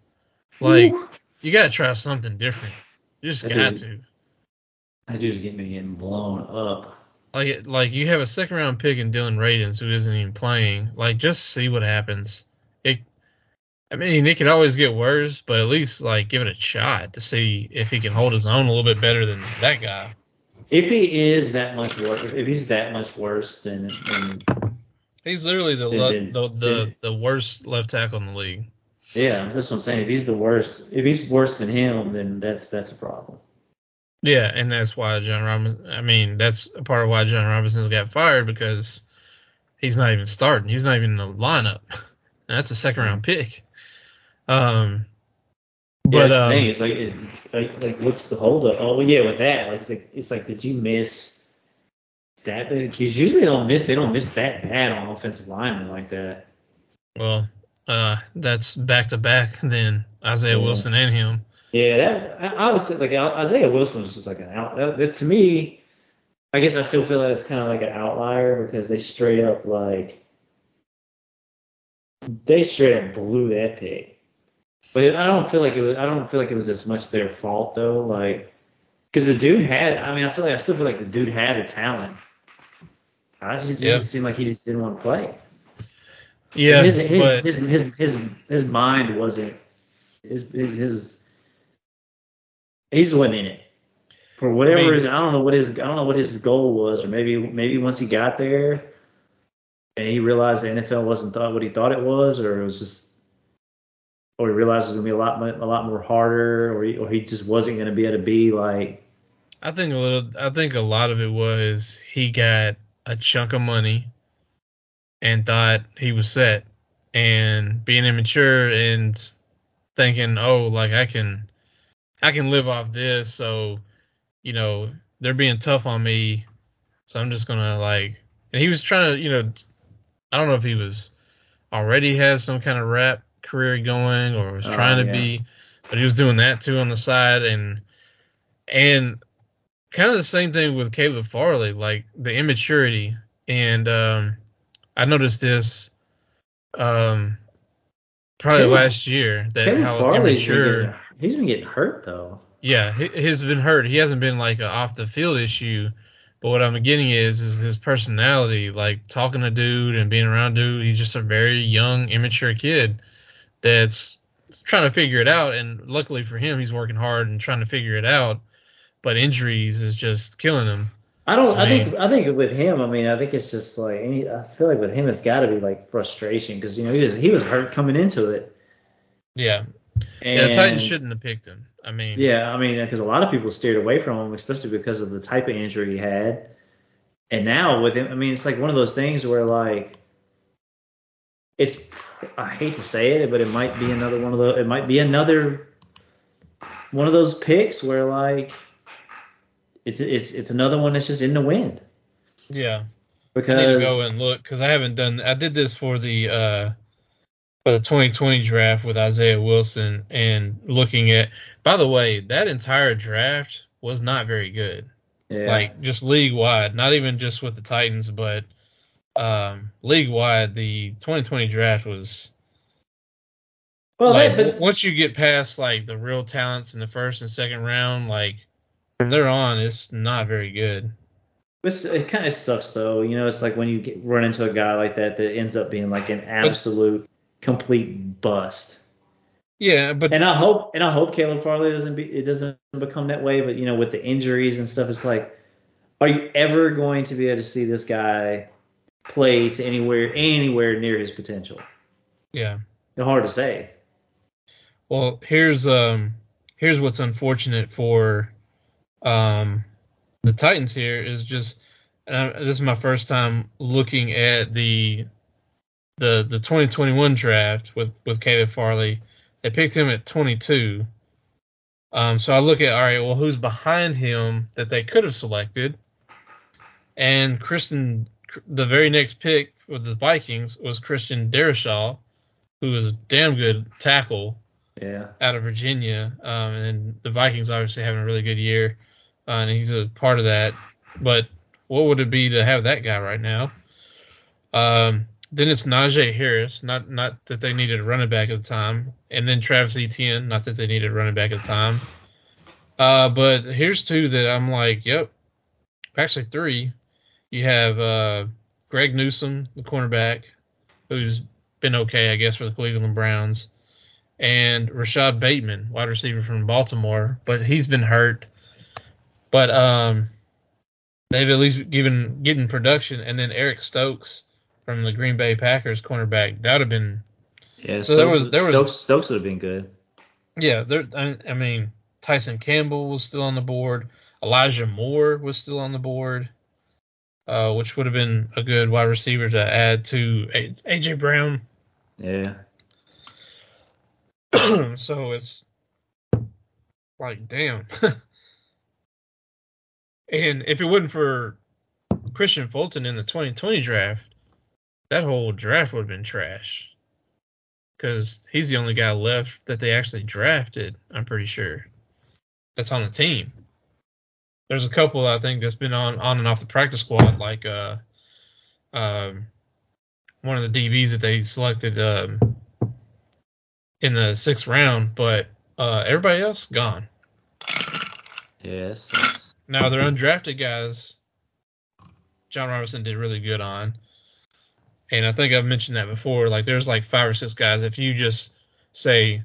Like Woo. you gotta try something different. You just got to. That dude's getting me getting blown up. Like like you have a second round pick in Dillon Radunz who isn't even playing. Like just see what happens. It I mean it could always get worse, but at least like give it a shot to see if he can hold his own a little bit better than that guy. If he is that much worse, if he's that much worse than, He's literally the Then- le- then- the the, the worst left tackle in the league. yeah, that's what I'm saying. If he's the worst, if he's worse than him, then that's that's a problem. Yeah, and that's why Jon Robinson. I mean, that's a part of why Jon Robinson's got fired because he's not even starting. He's not even in the lineup. And that's a second round pick. Um, Yeah, but the um, thing. It's like, it, like, like, what's the holdup? Oh, yeah, with that, like, it's like, it's like, did you miss that? Because usually they don't miss, they don't miss that bad on offensive linemen like that. well, uh, that's back to back. Then Isaiah Yeah. Wilson and him. Yeah, that I, I was like Isaiah Wilson was just like an out. That, that- to me, I guess I still feel that it's kind of like an outlier because they straight up like they straight up blew that pick. But I don't feel like it was. I don't feel like it was as much their fault though. Like, because the dude had. I mean, I feel like I still feel like the dude had a talent. I just, it just Yeah. seemed like he just didn't want to play. Yeah, his, his, but his, his his his mind wasn't his his his he just wasn't in it for whatever reason. I don't know what his I don't know what his goal was, or maybe maybe once he got there and he realized the NFL wasn't thought what he thought it was, or it was just or he realized it was gonna be a lot a lot more harder, or he, or he just wasn't gonna be able to be like I think a little. I think a lot of it was he got a chunk of money and thought he was set, and being immature and thinking, oh, like I can, I can live off this. So, you know, they're being tough on me, so I'm just gonna like. And he was trying to, you know, I don't know if he was already has some kind of rap career going or was Oh, trying to yeah. be, but he was doing that too on the side and and kind of the same thing with Caleb Farley, like the immaturity. And um, I noticed this um, probably Caleb- last year that Kevin how Farley's immature. He's been getting hurt though. Yeah, he, he's been hurt. He hasn't been like an off the field issue. But what I'm getting is is his personality, like talking to dude and being around dude. He's just a very young, immature kid that's trying to figure it out. And luckily for him, he's working hard and trying to figure it out. But injuries is just killing him. I don't. I I, think. I think with him. I mean, I think it's just like. I feel like with him, it's got to be like frustration because you know he was he was hurt coming into it. Yeah, And, yeah. The Titans shouldn't have picked him. I mean, Yeah, I mean, because a lot of people steered away from him, especially because of the type of injury he had. And now with him, I mean, it's like one of those things where like, it's. I hate to say it, but it might be another one of those. It might be another one of those picks where like, it's it's it's another one that's just in the wind yeah. I because need to go and look because I haven't done. I did this for the uh for the 2020 draft with Isaiah Wilson and looking at. By the way, that entire draft was not very good. yeah. Like just league wide, not even just with the Titans, but um league wide. The 2020 draft was Well, like that, but once you get past like the real talents in the first and second round, like from there on, it's not very good. It kind of sucks though. You know, it's like when you get, run into a guy like that that ends up being like an absolute complete bust. Yeah, but And I hope and I hope Caleb Farley doesn't be it doesn't become that way. But you know, with the injuries and stuff, it's like, are you ever going to be able to see this guy play to anywhere anywhere near his potential? yeah. It's hard to say. Well, here's um here's what's unfortunate for um the Titans here is just and I, this is my first time looking at the the the 2021 draft with with Caleb Farley. They picked him at 22. Um, so I look at all right, well, who's behind him that they could have selected? And Christian, the very next pick with the Vikings was Christian Darrisaw, who was a damn good tackle Yeah. out of Virginia, um, and the Vikings obviously having a really good year, uh, and he's a part of that. But what would it be to have that guy right now? Um, then it's Najee Harris, not not that they needed a running back at the time, and then Travis Etienne, not that they needed a running back at the time. Uh, but here's two that I'm like, yep, actually three. You have uh, Greg Newsome, the cornerback, who's been okay, I guess, for the Cleveland Browns and Rashod Bateman, wide receiver from Baltimore, but he's been hurt. But um, they've at least given getting production, and then Eric Stokes from the Green Bay Packers, cornerback. That would have been Yeah. So there was- there was- Stokes, Stokes would have been good. yeah. There, I, I mean, Tyson Campbell was still on the board. Elijah Moore was still on the board, uh, which would have been a good wide receiver to add to A- AJ Brown. Yeah. so it's like damn. and if it wasn't for Kristian Fulton in the 2020 draft, that whole draft would have been trash. Because he's the only guy left that they actually drafted. I'm pretty sure that's on the team. There's a couple I think that's been on on and off the practice squad, like uh, um, one of the DBs that they selected um, in the sixth round, but uh, everybody else gone. Yes. Now they're undrafted guys. Jon Robinson did really good on, and I think I've mentioned that before. Like there's like five or six guys. If you just say,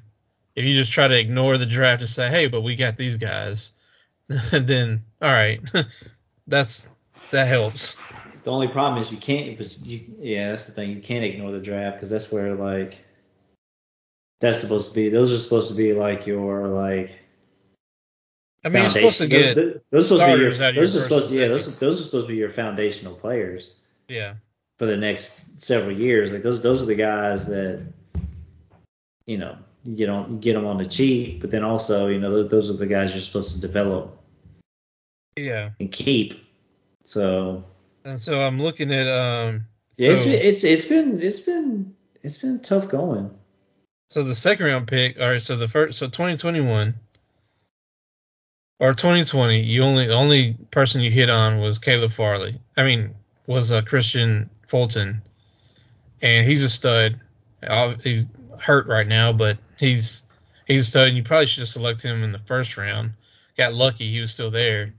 if you just try to ignore the draft and say, hey, but we got these guys, then all right, that's that helps. The only problem is you can't. You, yeah, that's the thing. You can't ignore the draft because that's where like that's supposed to be. Those are supposed to be like your like. I mean, you're supposed to get those, those are supposed to be your Those are supposed to, yeah. Those those are supposed to be your foundational players yeah, for the next several years. Like those those are the guys that you know you get on you get them on the cheap, but then also you know those, are the guys you're supposed to develop yeah. and keep. So And so I'm looking at um. yeah, it's so- been it's it's been it's been it's been tough going. So the second round pick, all right. So the first, so 2021 or 2020, you only the only person you hit on was Caleb Farley. I mean, was uh, Kristian Fulton, and he's a stud. He's hurt right now, but he's he's a stud. And you probably should have selected him in the first round. Got lucky, he was still there.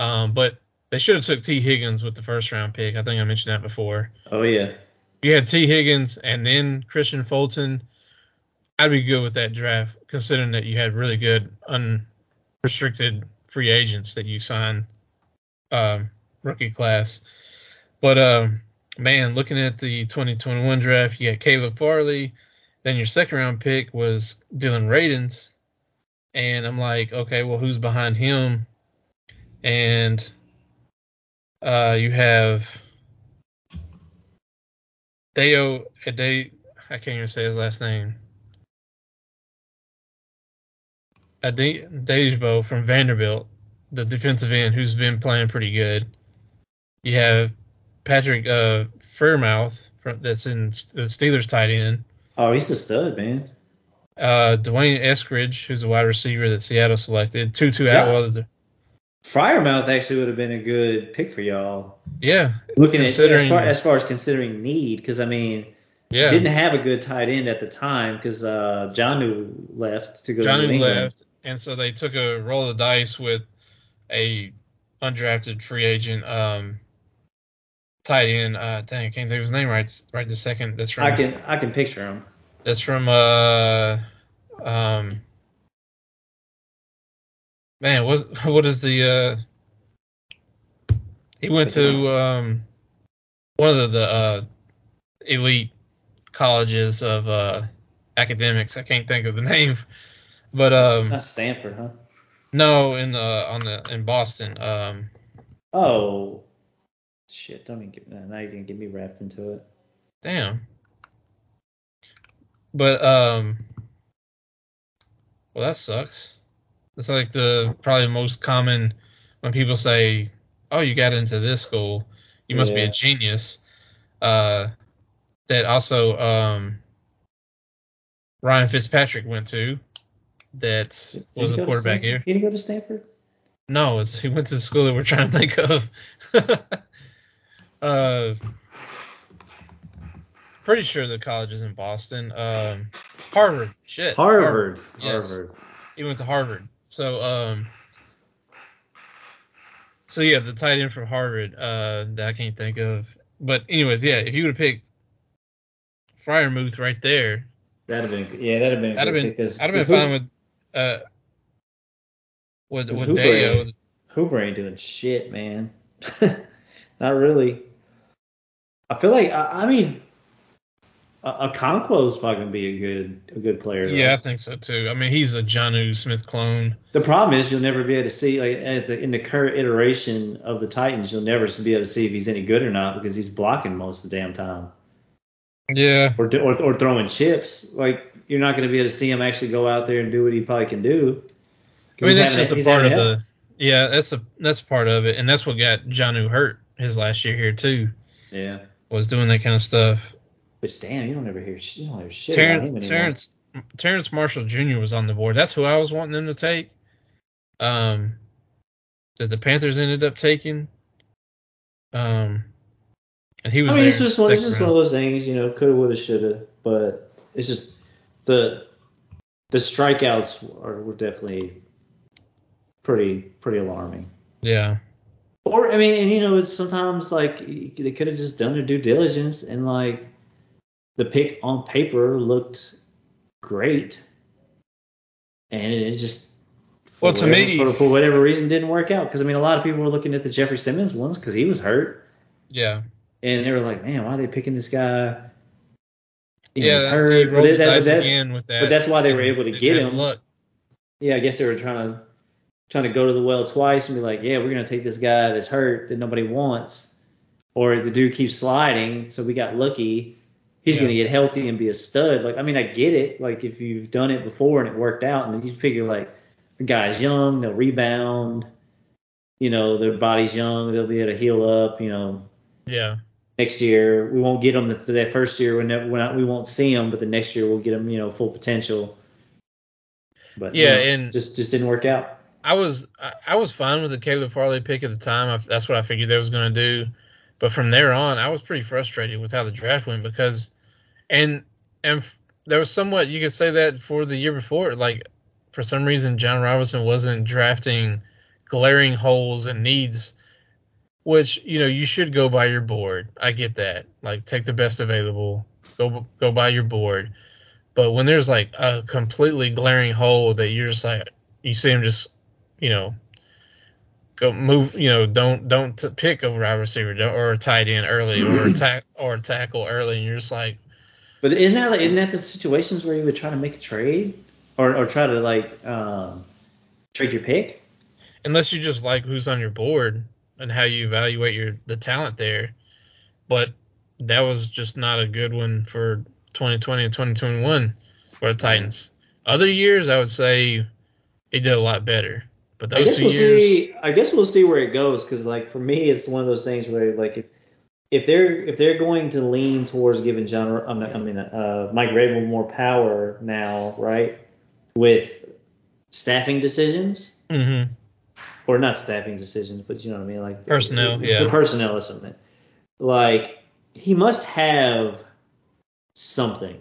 Um, but they should have took Tee Higgins with the first round pick. I think I mentioned that before Oh yeah. you had Tee Higgins and then Kristian Fulton, I'd be good with that draft, considering that you had really good unrestricted free agents that you signed um, rookie class. But um, man, looking at the 2021 draft, you got Caleb Farley. Then your second round pick was Dillon Radunz. And I'm like, okay, well, who's behind him? And uh, you have Deo Ade, I can't even say his last name. Ade Dejbo from Vanderbilt, the defensive end who's been playing pretty good. You have Patrick uh, Freiermuth from, that's in the Steelers tight end. Oh, he's a stud, man. Uh, Dwayne Eskridge, who's a wide receiver that Seattle selected. Tutu Yeah. Atwell. Freiermuth actually would have been a good pick for y'all. Yeah, Looking at as far as far as considering need, because I mean, Yeah. Didn't have a good tight end at the time because uh, Jonnu left to go to New England. left, and so they took a roll of the dice with a undrafted free agent um, tight end. Uh, dang, I can't think of his name right right this second. That's from I can I can picture him. that's from uh um man what what is the uh he went to um one of the, uh elite colleges of uh academics. I can't think of the name, but um Not Stanford, huh? no in the on the in Boston um Oh, shit! Don't even get now. You're gonna get me wrapped into it. Damn. But um well that sucks. It's like the probably most common when people say, "Oh, you got into this school, you must be a genius." Uh that also um Ryan Fitzpatrick went to that Did was a quarterback here. Did he go to Stanford? No, it's, he went to the school that we're trying to think of. uh, pretty sure the college is in Boston. Um, Harvard. Shit. Harvard. Yes. Harvard. He went to Harvard. So, um, so yeah, the tight end from Harvard uh, that I can't think of. But anyways, yeah, if you would have picked Freiermuth right there, That'd have been yeah. That'd have been. I'd have been because I'd have been fine with uh with with Hooper Dayo. ain't- Hoover ain't doing shit, man. Not really. I feel like I, I mean, a, a Okonkwo is probably gonna be a good a good player. though. Yeah, I think so too. I mean, he's a Jonnu Smith clone. The problem is you'll never be able to see like at the, in the current iteration of the Titans, you'll never be able to see if he's any good or not because he's blocking most of the damn time Yeah, or or, or throwing chips. Like you're not going to be able to see him actually go out there and do what he probably can do. I mean that's having- just a part of help. the. Yeah, that's a that's part of it, and that's what got Jonnu hurt his last year here too. Yeah. Was doing that kind of stuff. Which damn, you don't ever hear you don't hear shit Terrence. Terrence Terrence Marshall Jr. was on the board. That's who I was wanting them to take. Um, that the Panthers ended up taking. Um, and he was. I was mean, it's just one, it's just one of those things, you know, coulda, woulda, shoulda, but it's just the the strikeouts are were definitely pretty pretty alarming. Yeah, Or I mean, and you know, it's sometimes like they could have just done their due diligence and like the pick on paper looked great, and it just for Well, to whatever- me- for, for whatever reason didn't work out. Because I mean, a lot of people were looking at the Jeffrey Simmons ones because he was hurt, yeah, and they were like, man, why are they picking this guy? You know, yeah. He hurt. But that- that- again with that. but that's why they were able to get him. Luck. yeah, I guess they were trying to trying to go to the well twice and be like, yeah, we're gonna take this guy that's hurt that nobody wants, or the dude keeps sliding, so we got lucky. He's Yeah. gonna get healthy and be a stud. Like, I mean, I get it. Like, if you've done it before and it worked out, and you figure like the guy's young, they'll rebound. You know, their body's young, they'll be able to heal up. You know, Yeah, next year we won't get them the, that first year when when I, we won't see them, but the next year we'll get them. You know, full potential. But you Yeah, know, and- just just didn't work out. I was I, I was fine with the Caleb Farley pick at the time. I, that's what I figured they was going to do. But from there on, I was pretty frustrated with how the draft went because, and and there was somewhat you could say that for the year before, like for some reason Jon Robinson wasn't drafting glaring holes and needs, which you know you should go by your board. I get that. Like take the best available, go go by your board. But when there's like a completely glaring hole that you're just like you see him just you know, go move. You know, don't don't t- pick a wide receiver don't, or a tight end early or a tack or a tackle early, and you're just like, But isn't that like, isn't that the situations where you would try to make a trade or or try to like um, trade your pick? unless you just like who's on your board and how you evaluate your the talent there. But that was just not a good one for 2020 and 2021 for the Titans. Other years, I would say he did a lot better. But I guess two we'll years, see. I guess we'll see where it goes because like for me, it's one of those things where like if if they're if they're going to lean towards giving John, I mean, uh, Mike Vrabel more power now, right? With staffing decisions hmm or not staffing decisions, but you know what I mean, like Personnel, the, yeah. the personnel or something. Like he must have something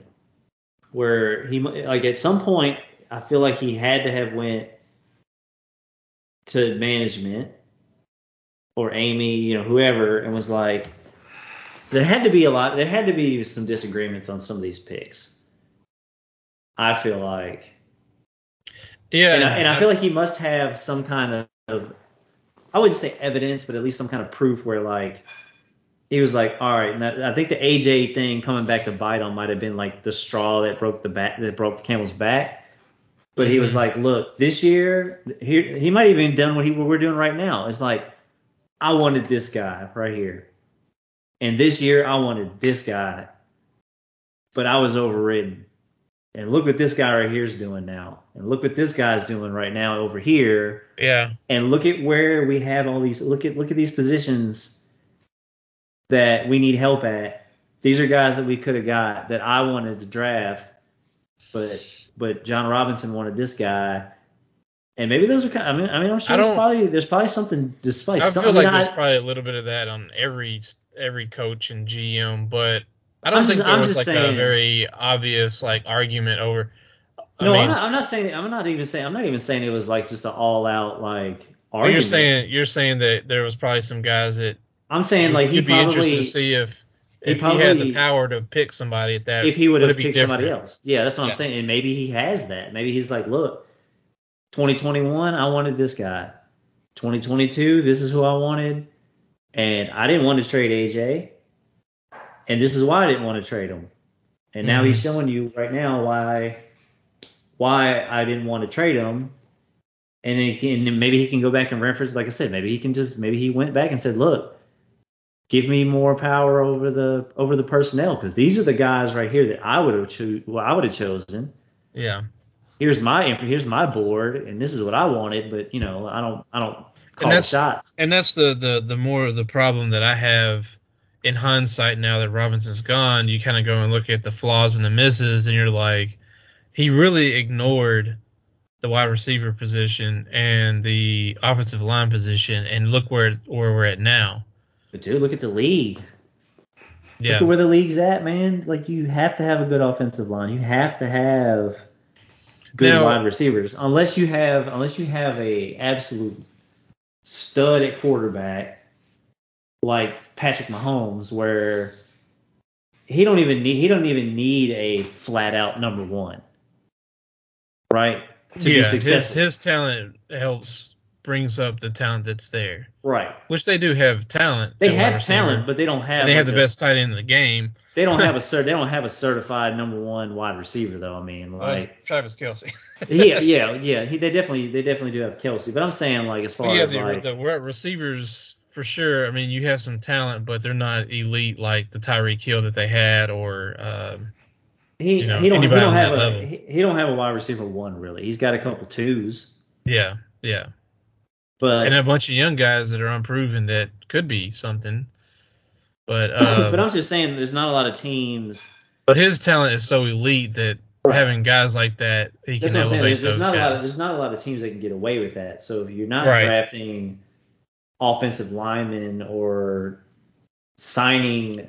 where he like at some point I feel like he had to have went to management or Amy, you know, whoever, and was like, there had to be a lot, there had to be some disagreements on some of these picks. I feel like. Yeah. And I, and I feel like he must have some kind of, I wouldn't say evidence, but at least some kind of proof where like he was like, all right. And I think the AJ thing coming back to bite on might have been like the straw that broke the back that broke the camel's back. But he was like, look, this year, he, he might have even done what, he, what we're doing right now. It's like, I wanted this guy right here. And this year, I wanted this guy. But I was overridden. And look what this guy right here is doing now. And look what this guy's doing right now over here. yeah. And look at where we have all these. Look at look at these positions that we need help at. These are guys that we could have got that I wanted to draft, but but Jon Robinson wanted this guy. And maybe those are kind. I mean, I mean, I'm sure there's probably there's probably something despite I something. feel like I- there's probably a little bit of that on every every coach and GM, but I don't I'm think just- there I'm was like saying- a very obvious like argument over. I no, mean, I'm not. I'm not saying. I'm not even saying. I'm not even saying it was like just an all out like argument. you're saying you're saying that there was probably some guys that I'm saying like he you'd be interested probably to see if if he had the power to pick somebody at that. if he would have picked somebody else. Yeah, that's what Yeah. I'm saying. And maybe he has that. Maybe he's like, look, 2021, I wanted this guy. 2022, this is who I wanted, and I didn't want to trade AJ, and this is why I didn't want to trade him. And now Mhm. he's showing you right now why why I didn't want to trade him. And then, he can, and maybe he can go back and reference, like I said, maybe he can just maybe he went back and said, look, give me more power over the over the personnel because these are the guys right here that I would have cho- well, I would have chosen. Yeah. Here's my here's my board, and this is what I wanted, but you know I don't I don't call that's- shots. And that's the, the the more of the problem that I have in hindsight now that Robinson's gone. You kind of go and look at the flaws and the misses, and you're like, he really ignored the wide receiver position and the offensive line position, and look where where we're at now. But dude, look at the league. Yeah, Look at where the league's at, man. Like you have to have a good offensive line. You have to have good Now- wide receivers. Unless you have unless you have a absolute stud at quarterback like Patrick Mahomes where he don't even need he don't even need a flat out number one. Right? To yeah. be His successful. his talent helps brings up the talent that's there, right. which they do have talent. They have receiver, talent, but they don't have they have the a- best tight end in the game. They don't have a cert. They don't have a certified number one wide receiver though. I mean, Well, like, Travis Kelce. yeah, yeah, yeah. He, they definitely, they definitely do have Kelce. But I'm saying, like, as far yeah, as the, like, the receivers for sure. I mean, you have some talent, but they're not elite like the Tyreek Hill that they had, or um, he, you know, he don't, he don't have a, level. he, he don't have a wide receiver one really. He's got a couple twos, yeah, yeah, but and a bunch of young guys that are unproven that could be something. But um, but I'm just saying, there's not a lot of teams. but his talent is so elite that Right. having guys like that, he That's can what I'm saying. elevate There's, there's those not a lot. Of, guys. there's not a lot of teams that can get away with that. So if you're not Right. drafting offensive linemen or signing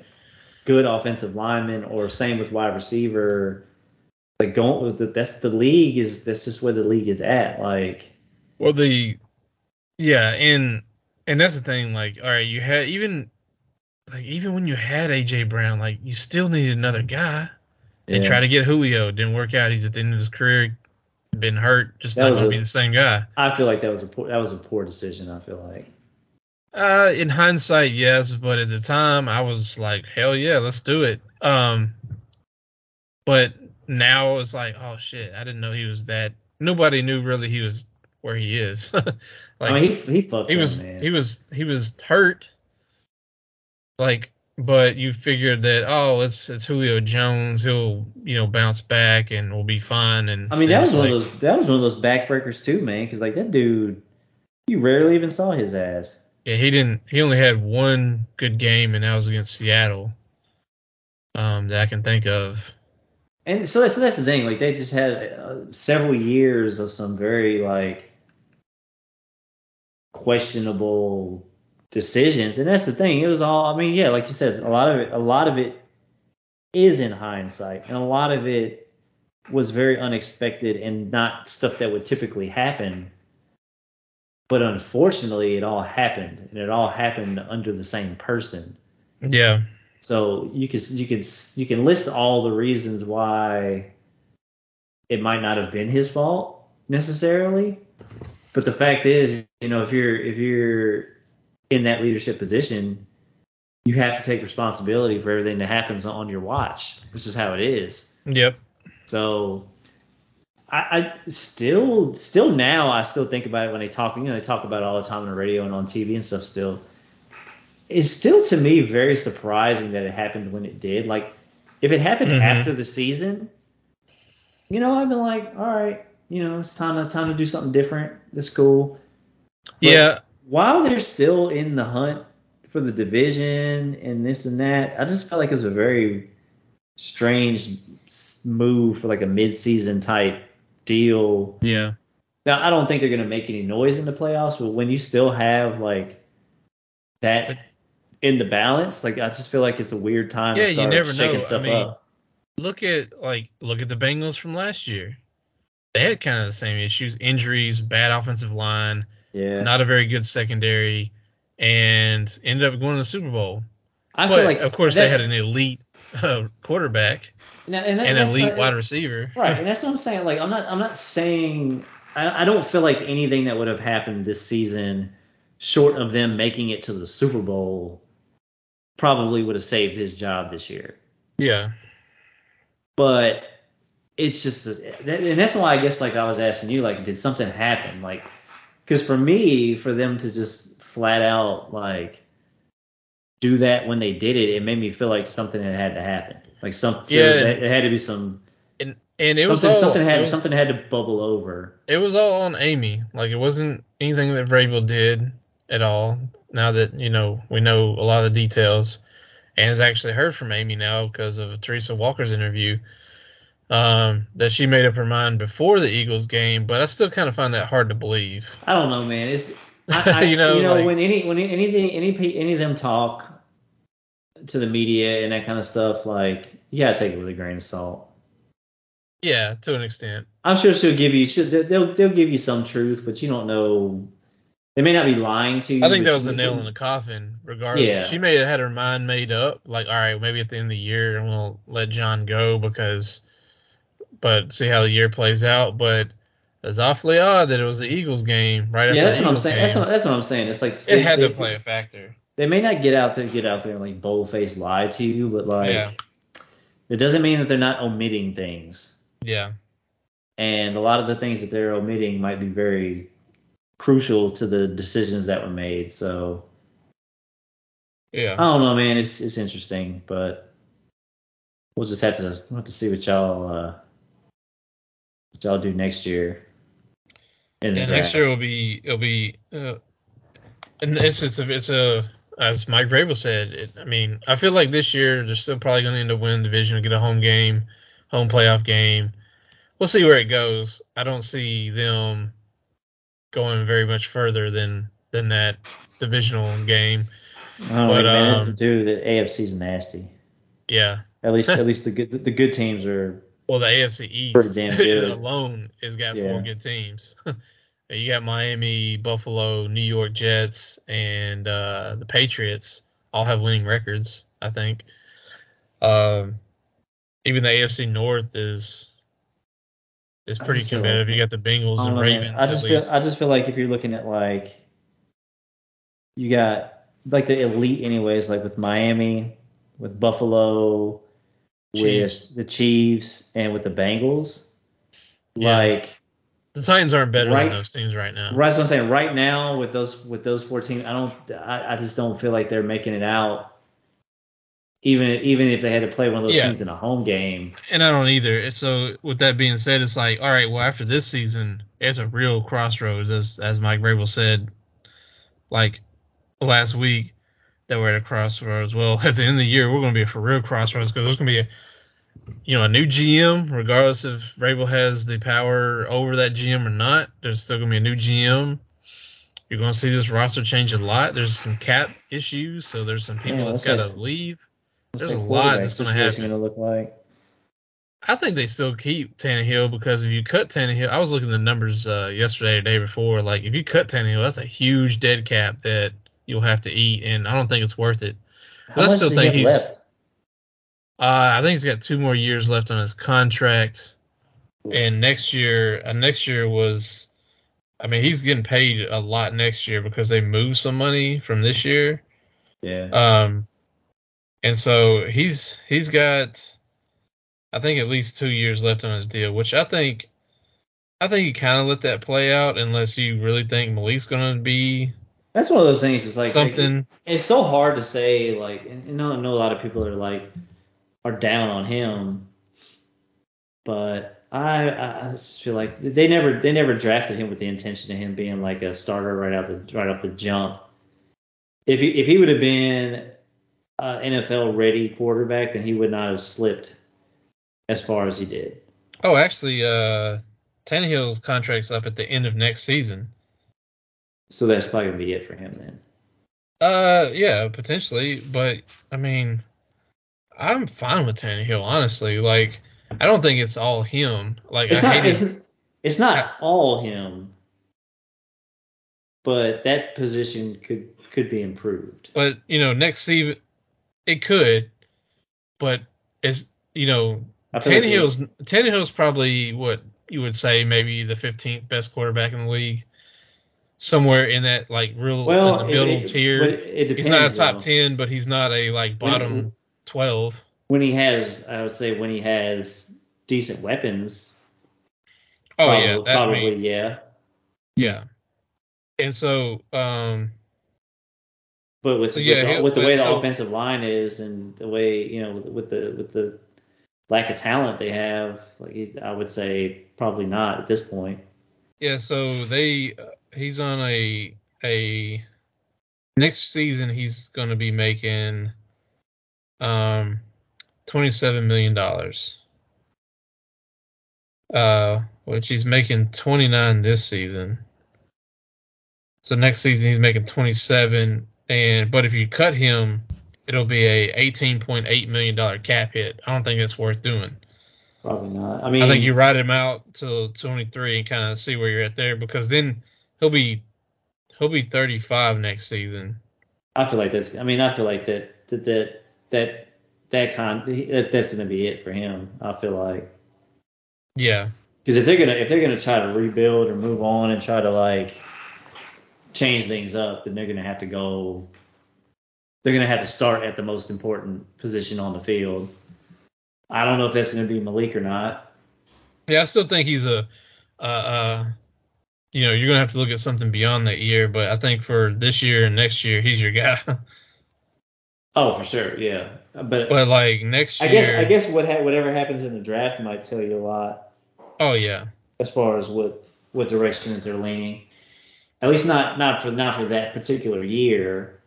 good offensive linemen, or same with wide receiver, like going with the, that's the league is that's just where the league is at. Like Well, the yeah, and and that's the thing. Like, all right, you had even like even when you had AJ Brown, like you still needed another guy. They yeah. tried to get Julio, it didn't work out. He's at the end of his career, been hurt, just That not going to be the same guy. I feel like that was a poor, that was a poor decision. I feel like. Uh, in hindsight, yes, but at the time, I was like, hell yeah, let's do it. Um, but now it's like, oh shit, I didn't know he was that. Nobody knew really he was where he is. like, I mean, he he fucked he up, was man. he was he was hurt like but you figured that oh it's it's Julio Jones he'll you know bounce back and we'll be fine and I mean, that was one of those that was one of those backbreakers too, man. Because like that dude, you rarely even saw his ass. yeah he didn't he only had one good game and that was against Seattle um that I can think of And so that's so that's the thing. Like they just had uh, several years of some very like questionable decisions, and that's the thing. It was all. I mean, yeah, like you said, a lot of it. A lot of it is in hindsight, and a lot of it was very unexpected and not stuff that would typically happen. But unfortunately, it all happened, and it all happened under the same person. Yeah. So you can you can you can list all the reasons why it might not have been his fault necessarily, but the fact is, you know, if you're if you're in that leadership position, you have to take responsibility for everything that happens on your watch. This is how it is. Yep. So I, I still still now I still think about it when they talk. You know, they talk about it all the time on the radio and on TV and stuff. Still, it's still to me very surprising that it happened when it did. Like, if it happened Mhm. after the season, you know, I've been like, all right, you know, it's time to time to do something different. That's cool. But yeah. While they're still in the hunt for the division and this and that, I just felt like it was a very strange move for like a mid-season type deal. Yeah. Now, I don't think they're going to make any noise in the playoffs, but when you still have like that in the balance, like I just feel like it's a weird time Yeah, to you never shaking know. I mean, up. Look at like look at the Bengals from last year. They had kind of the same issues: injuries, bad offensive line, Yeah, not a very good secondary, and ended up going to the Super Bowl. I but feel like of course that, they had an elite uh, quarterback and, that- and that- and that's elite not- wide receiver. Right, and that's what I'm saying. Like, I'm not, I'm not saying, I, I don't feel like anything that would have happened this season, short of them making it to the Super Bowl, probably would have saved his job this year. Yeah. But it's just, and that's why I guess like I was asking you, like, did something happen? Like, because for me, for them to just flat out like do that when they did it, it made me feel like something had had to happen. Like some, Yeah, was, and- had to be some And and it was something, all something had was, something had to bubble over. it was all on Amy. Like it wasn't anything that Vrabel did at all. Now that you know we know a lot of the details, and has actually heard from Amy now because of a Teresa Walker's interview. Um, that she made up her mind before the Eagles game, but I still kind of find that hard to believe. I don't know, man. It's I, I, You you know, know, like- when any when anything any any of them talk to the media and that kind of stuff, like you gotta take it with a grain of salt. Yeah, to an extent. I'm sure she'll give you she'll, they'll they'll give you some truth, but you don't know. They may not be lying to you. I think that was the nail in the coffin. Regardless, Yeah. she may have had her mind made up. Like, all right, maybe at the end of the year, and we'll let Jon go because, but see how the year plays out. But it's awfully odd that it was the Eagles game right after Yeah, that's the what I'm saying. game. That's what, that's what I'm saying. It's like it they, had they, to play a factor. They may not get out there get out there and like bold faced lie to you, but like Yeah. it doesn't mean that they're not omitting things. Yeah, and a lot of the things that they're omitting might be very crucial to the decisions that were made. So yeah, I don't know, man. It's it's interesting, but we'll just have to we'll have to see what y'all uh, what y'all do next year. The yeah. Next year will be it'll be, uh, and it's it's a, it's a as Mike Vrabel said. It, I mean, I feel like this year they're still probably going to end up winning the division, get a home game, home playoff game. We'll see where it goes. I don't see them going very much further than than that divisional game. Don't but, man. um, Dude, the AFC's nasty. Yeah. At least at least the good the good teams are Well, the AFC East alone has got Yeah. four good teams. you got Miami, Buffalo, New York Jets, and uh, the Patriots all have winning records. I think. Um, even the AFC North is is pretty competitive. like- you got the Bengals and don't know, man. Ravens I just feel. I just feel like if you're looking at like you got like the elite anyways, like with Miami, with Buffalo, Chiefs. with the Chiefs, and with the Bengals. Yeah. Like the Titans aren't better Right- than those teams right now. right, what I'm saying. Right now with those with those four teams, I don't I, I just don't feel like they're making it out. Even even if they had to play one of those Yeah. teams in a home game. And I don't either. So with that being said, it's like, all right, well after this season, it's a real crossroads, as as Mike Vrabel said, like last week, that we're at a crossroads. Well, at the end of the year, we're going to be for real crossroads because there's going to be a, you know, a new GM, regardless if Vrabel has the power over that GM or not. There's still going to be a new GM. You're going to see this roster change a lot. There's some cap issues, so there's some people Yeah, that's got to it. leave. there's a lot that's going to happen. gonna look like? I think they still keep Tannehill because if you cut Tannehill, I was looking at the numbers uh, yesterday or the day before. Like if you cut Tannehill, that's a huge dead cap that you'll have to eat, and I don't think it's worth it. How But I much still think he's- left? Uh, I think he's got two more years left on his contract, and next year, uh, next year was, I mean, he's getting paid a lot next year because they moved some money from this year. Yeah. Um, and so he's he's got, I think at least two years left on his deal, which I think, I think you kind of let that play out unless you really think Malik's gonna be That's one of those things. It's like something. it's so hard to say. Like, and, and I know a lot of people are like are down on him, but I I just feel like they never they never drafted him with the intention of him being like a starter right out the right off the jump. If he if he would have been uh, NFL ready quarterback, then he would not have slipped as far as he did. Oh, actually, uh, Tannehill's contract's up at the end of next season. So that's probably gonna be it for him then. Uh, yeah, potentially, but I mean, I'm fine with Tannehill, honestly. Like, I don't think it's all him. Like, It's I not it's, it's not all him, but that position could could be improved. but you know, next season it could, but as you know, feel like Tannehill's Tannehill's probably what you would say maybe the 15th best quarterback in the league, somewhere in that like real well, in the middle it- tier. it depends, he's not a top though. 10, but he's not a like When- bottom 12. When he has, I would say, when he has decent weapons. Oh probably, yeah, that, probably mean, yeah. Yeah. And so, um, But with So, with, yeah, the, with the way the so- offensive line is and the way you know with the with the lack of talent they have, like I would say probably not at this point. yeah, so they, uh, he's on a, a, next season he's going to be making, um, $27 million. Uh, which he's making 29 this season. So next season he's making 27 and, but if you cut him, it'll be a $18.8 million cap hit. I don't think it's worth doing. Probably not. I mean, I think you ride him out till 23 and kind of see where you're at there because then he'll be he'll be 35 next season. I feel like that's. I mean, I feel like that that that that that con that, that's gonna be it for him. I feel like Yeah, because if they're gonna if they're gonna try to rebuild or move on and try to like change things up, then they're gonna have to go. They're gonna have to start at the most important position on the field. I don't know if that's gonna be Malik or not. yeah. I still think he's a uh, uh you know you're gonna have to look at something beyond that year, but I think for this year and next year he's your guy. Oh, for sure, yeah. But, but like next year, I guess I guess what ha- whatever happens in the draft might tell you a lot. oh yeah, as far as what what direction that they're leaning. At least not not for not for that particular year,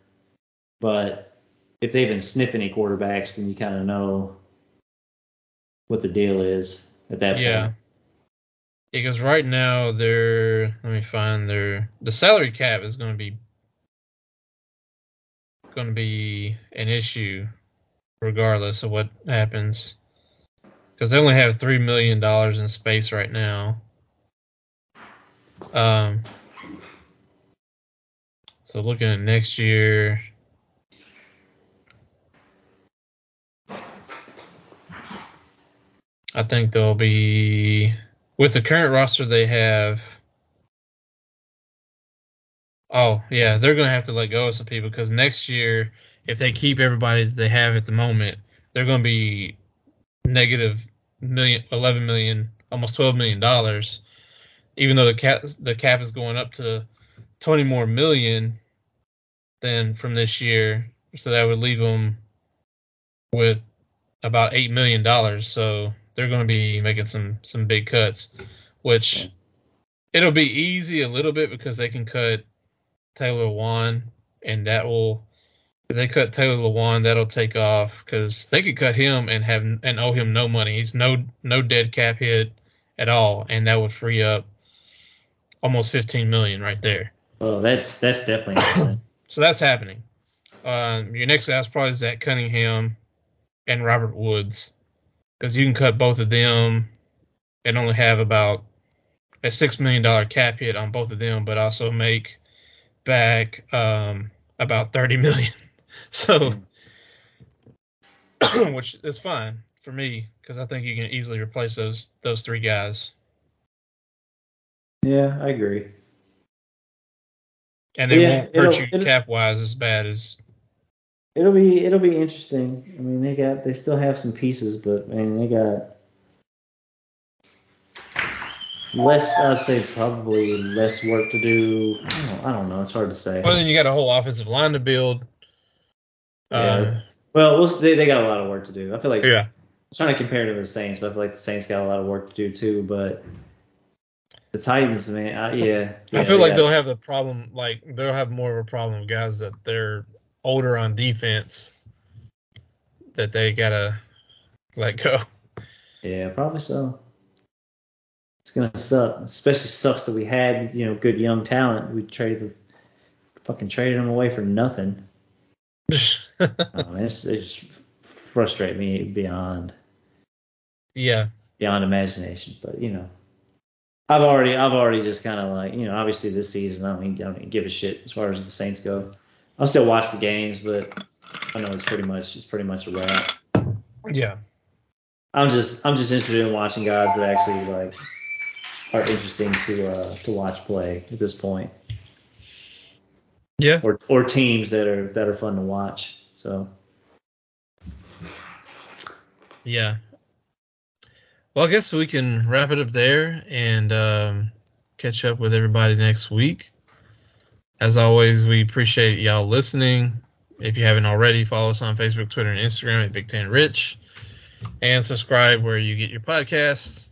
but if they've been sniffing any quarterbacks, then you kind of know what the deal is at that yeah. point. Because right now they're let me find their the salary cap is going to be going to be an issue regardless of what happens because they only have three million dollars in space right now. Um. So looking at next year. I think they'll be with the current roster they have. Oh yeah, they're gonna have to let go of some people because next year, if they keep everybody that they have at the moment, they're gonna be negative million, 11 million, almost 12 million dollars. Even though the cap the cap is going up to 20 more million than from this year, so that would leave them with about eight million dollars. So they're going to be making some some big cuts, which it'll be easy a little bit because they can cut Taylor Lewan, and that will if they cut Taylor Lewan, that'll take off because they could cut him and have and owe him no money. He's no no dead cap hit at all, and that would free up almost 15 million right there. Oh, that's that's definitely. So that's happening. Um, your next guy's probably Zach Cunningham. and Robert Woods because you can cut both of them and only have about a six million dollar cap hit on both of them, but also make back um, about thirty million. So, which is fine for me because I think you can easily replace those those three guys. Yeah, I agree. And they Yeah, won't hurt you cap wise as bad as It'll be it'll be interesting. I mean, they got they still have some pieces, but man, they got less. I'd say probably less work to do. I don't, I don't know. It's hard to say. well then you got a whole offensive line to build. Yeah. Uh, well, we'll they, they got a lot of work to do. I feel like yeah. I'm trying to compare it to the Saints, but I feel like the Saints got a lot of work to do too. But the Titans, man, I, yeah, yeah, I feel like got- they'll have the problem, like they'll have more of a problem with guys that they're older on defense that they gotta let go. Yeah, probably so. It's gonna suck. Especially sucks that we had, you know, good young talent. We traded the fucking traded them away for nothing. It's, it just frustrate me beyond yeah, beyond imagination. But you know, I've already I've already just kind of like you know, obviously this season I don't, even, I don't give a shit as far as the Saints go. I'll still watch the games, but I know it's pretty much it's pretty much a wrap. yeah, I'm just I'm just interested in watching guys that actually like are interesting to uh, to watch play at this point, yeah. or or teams that are that are fun to watch. So Yeah. Well, I guess we can wrap it up there and um, catch up with everybody next week. As always, we appreciate y'all listening. If you haven't already, follow us on Facebook, Twitter, and Instagram at Big Ten Rich, and subscribe where you get your podcasts.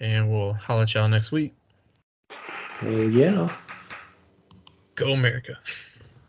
And we'll holler at y'all next week. uh, yeah. Go America.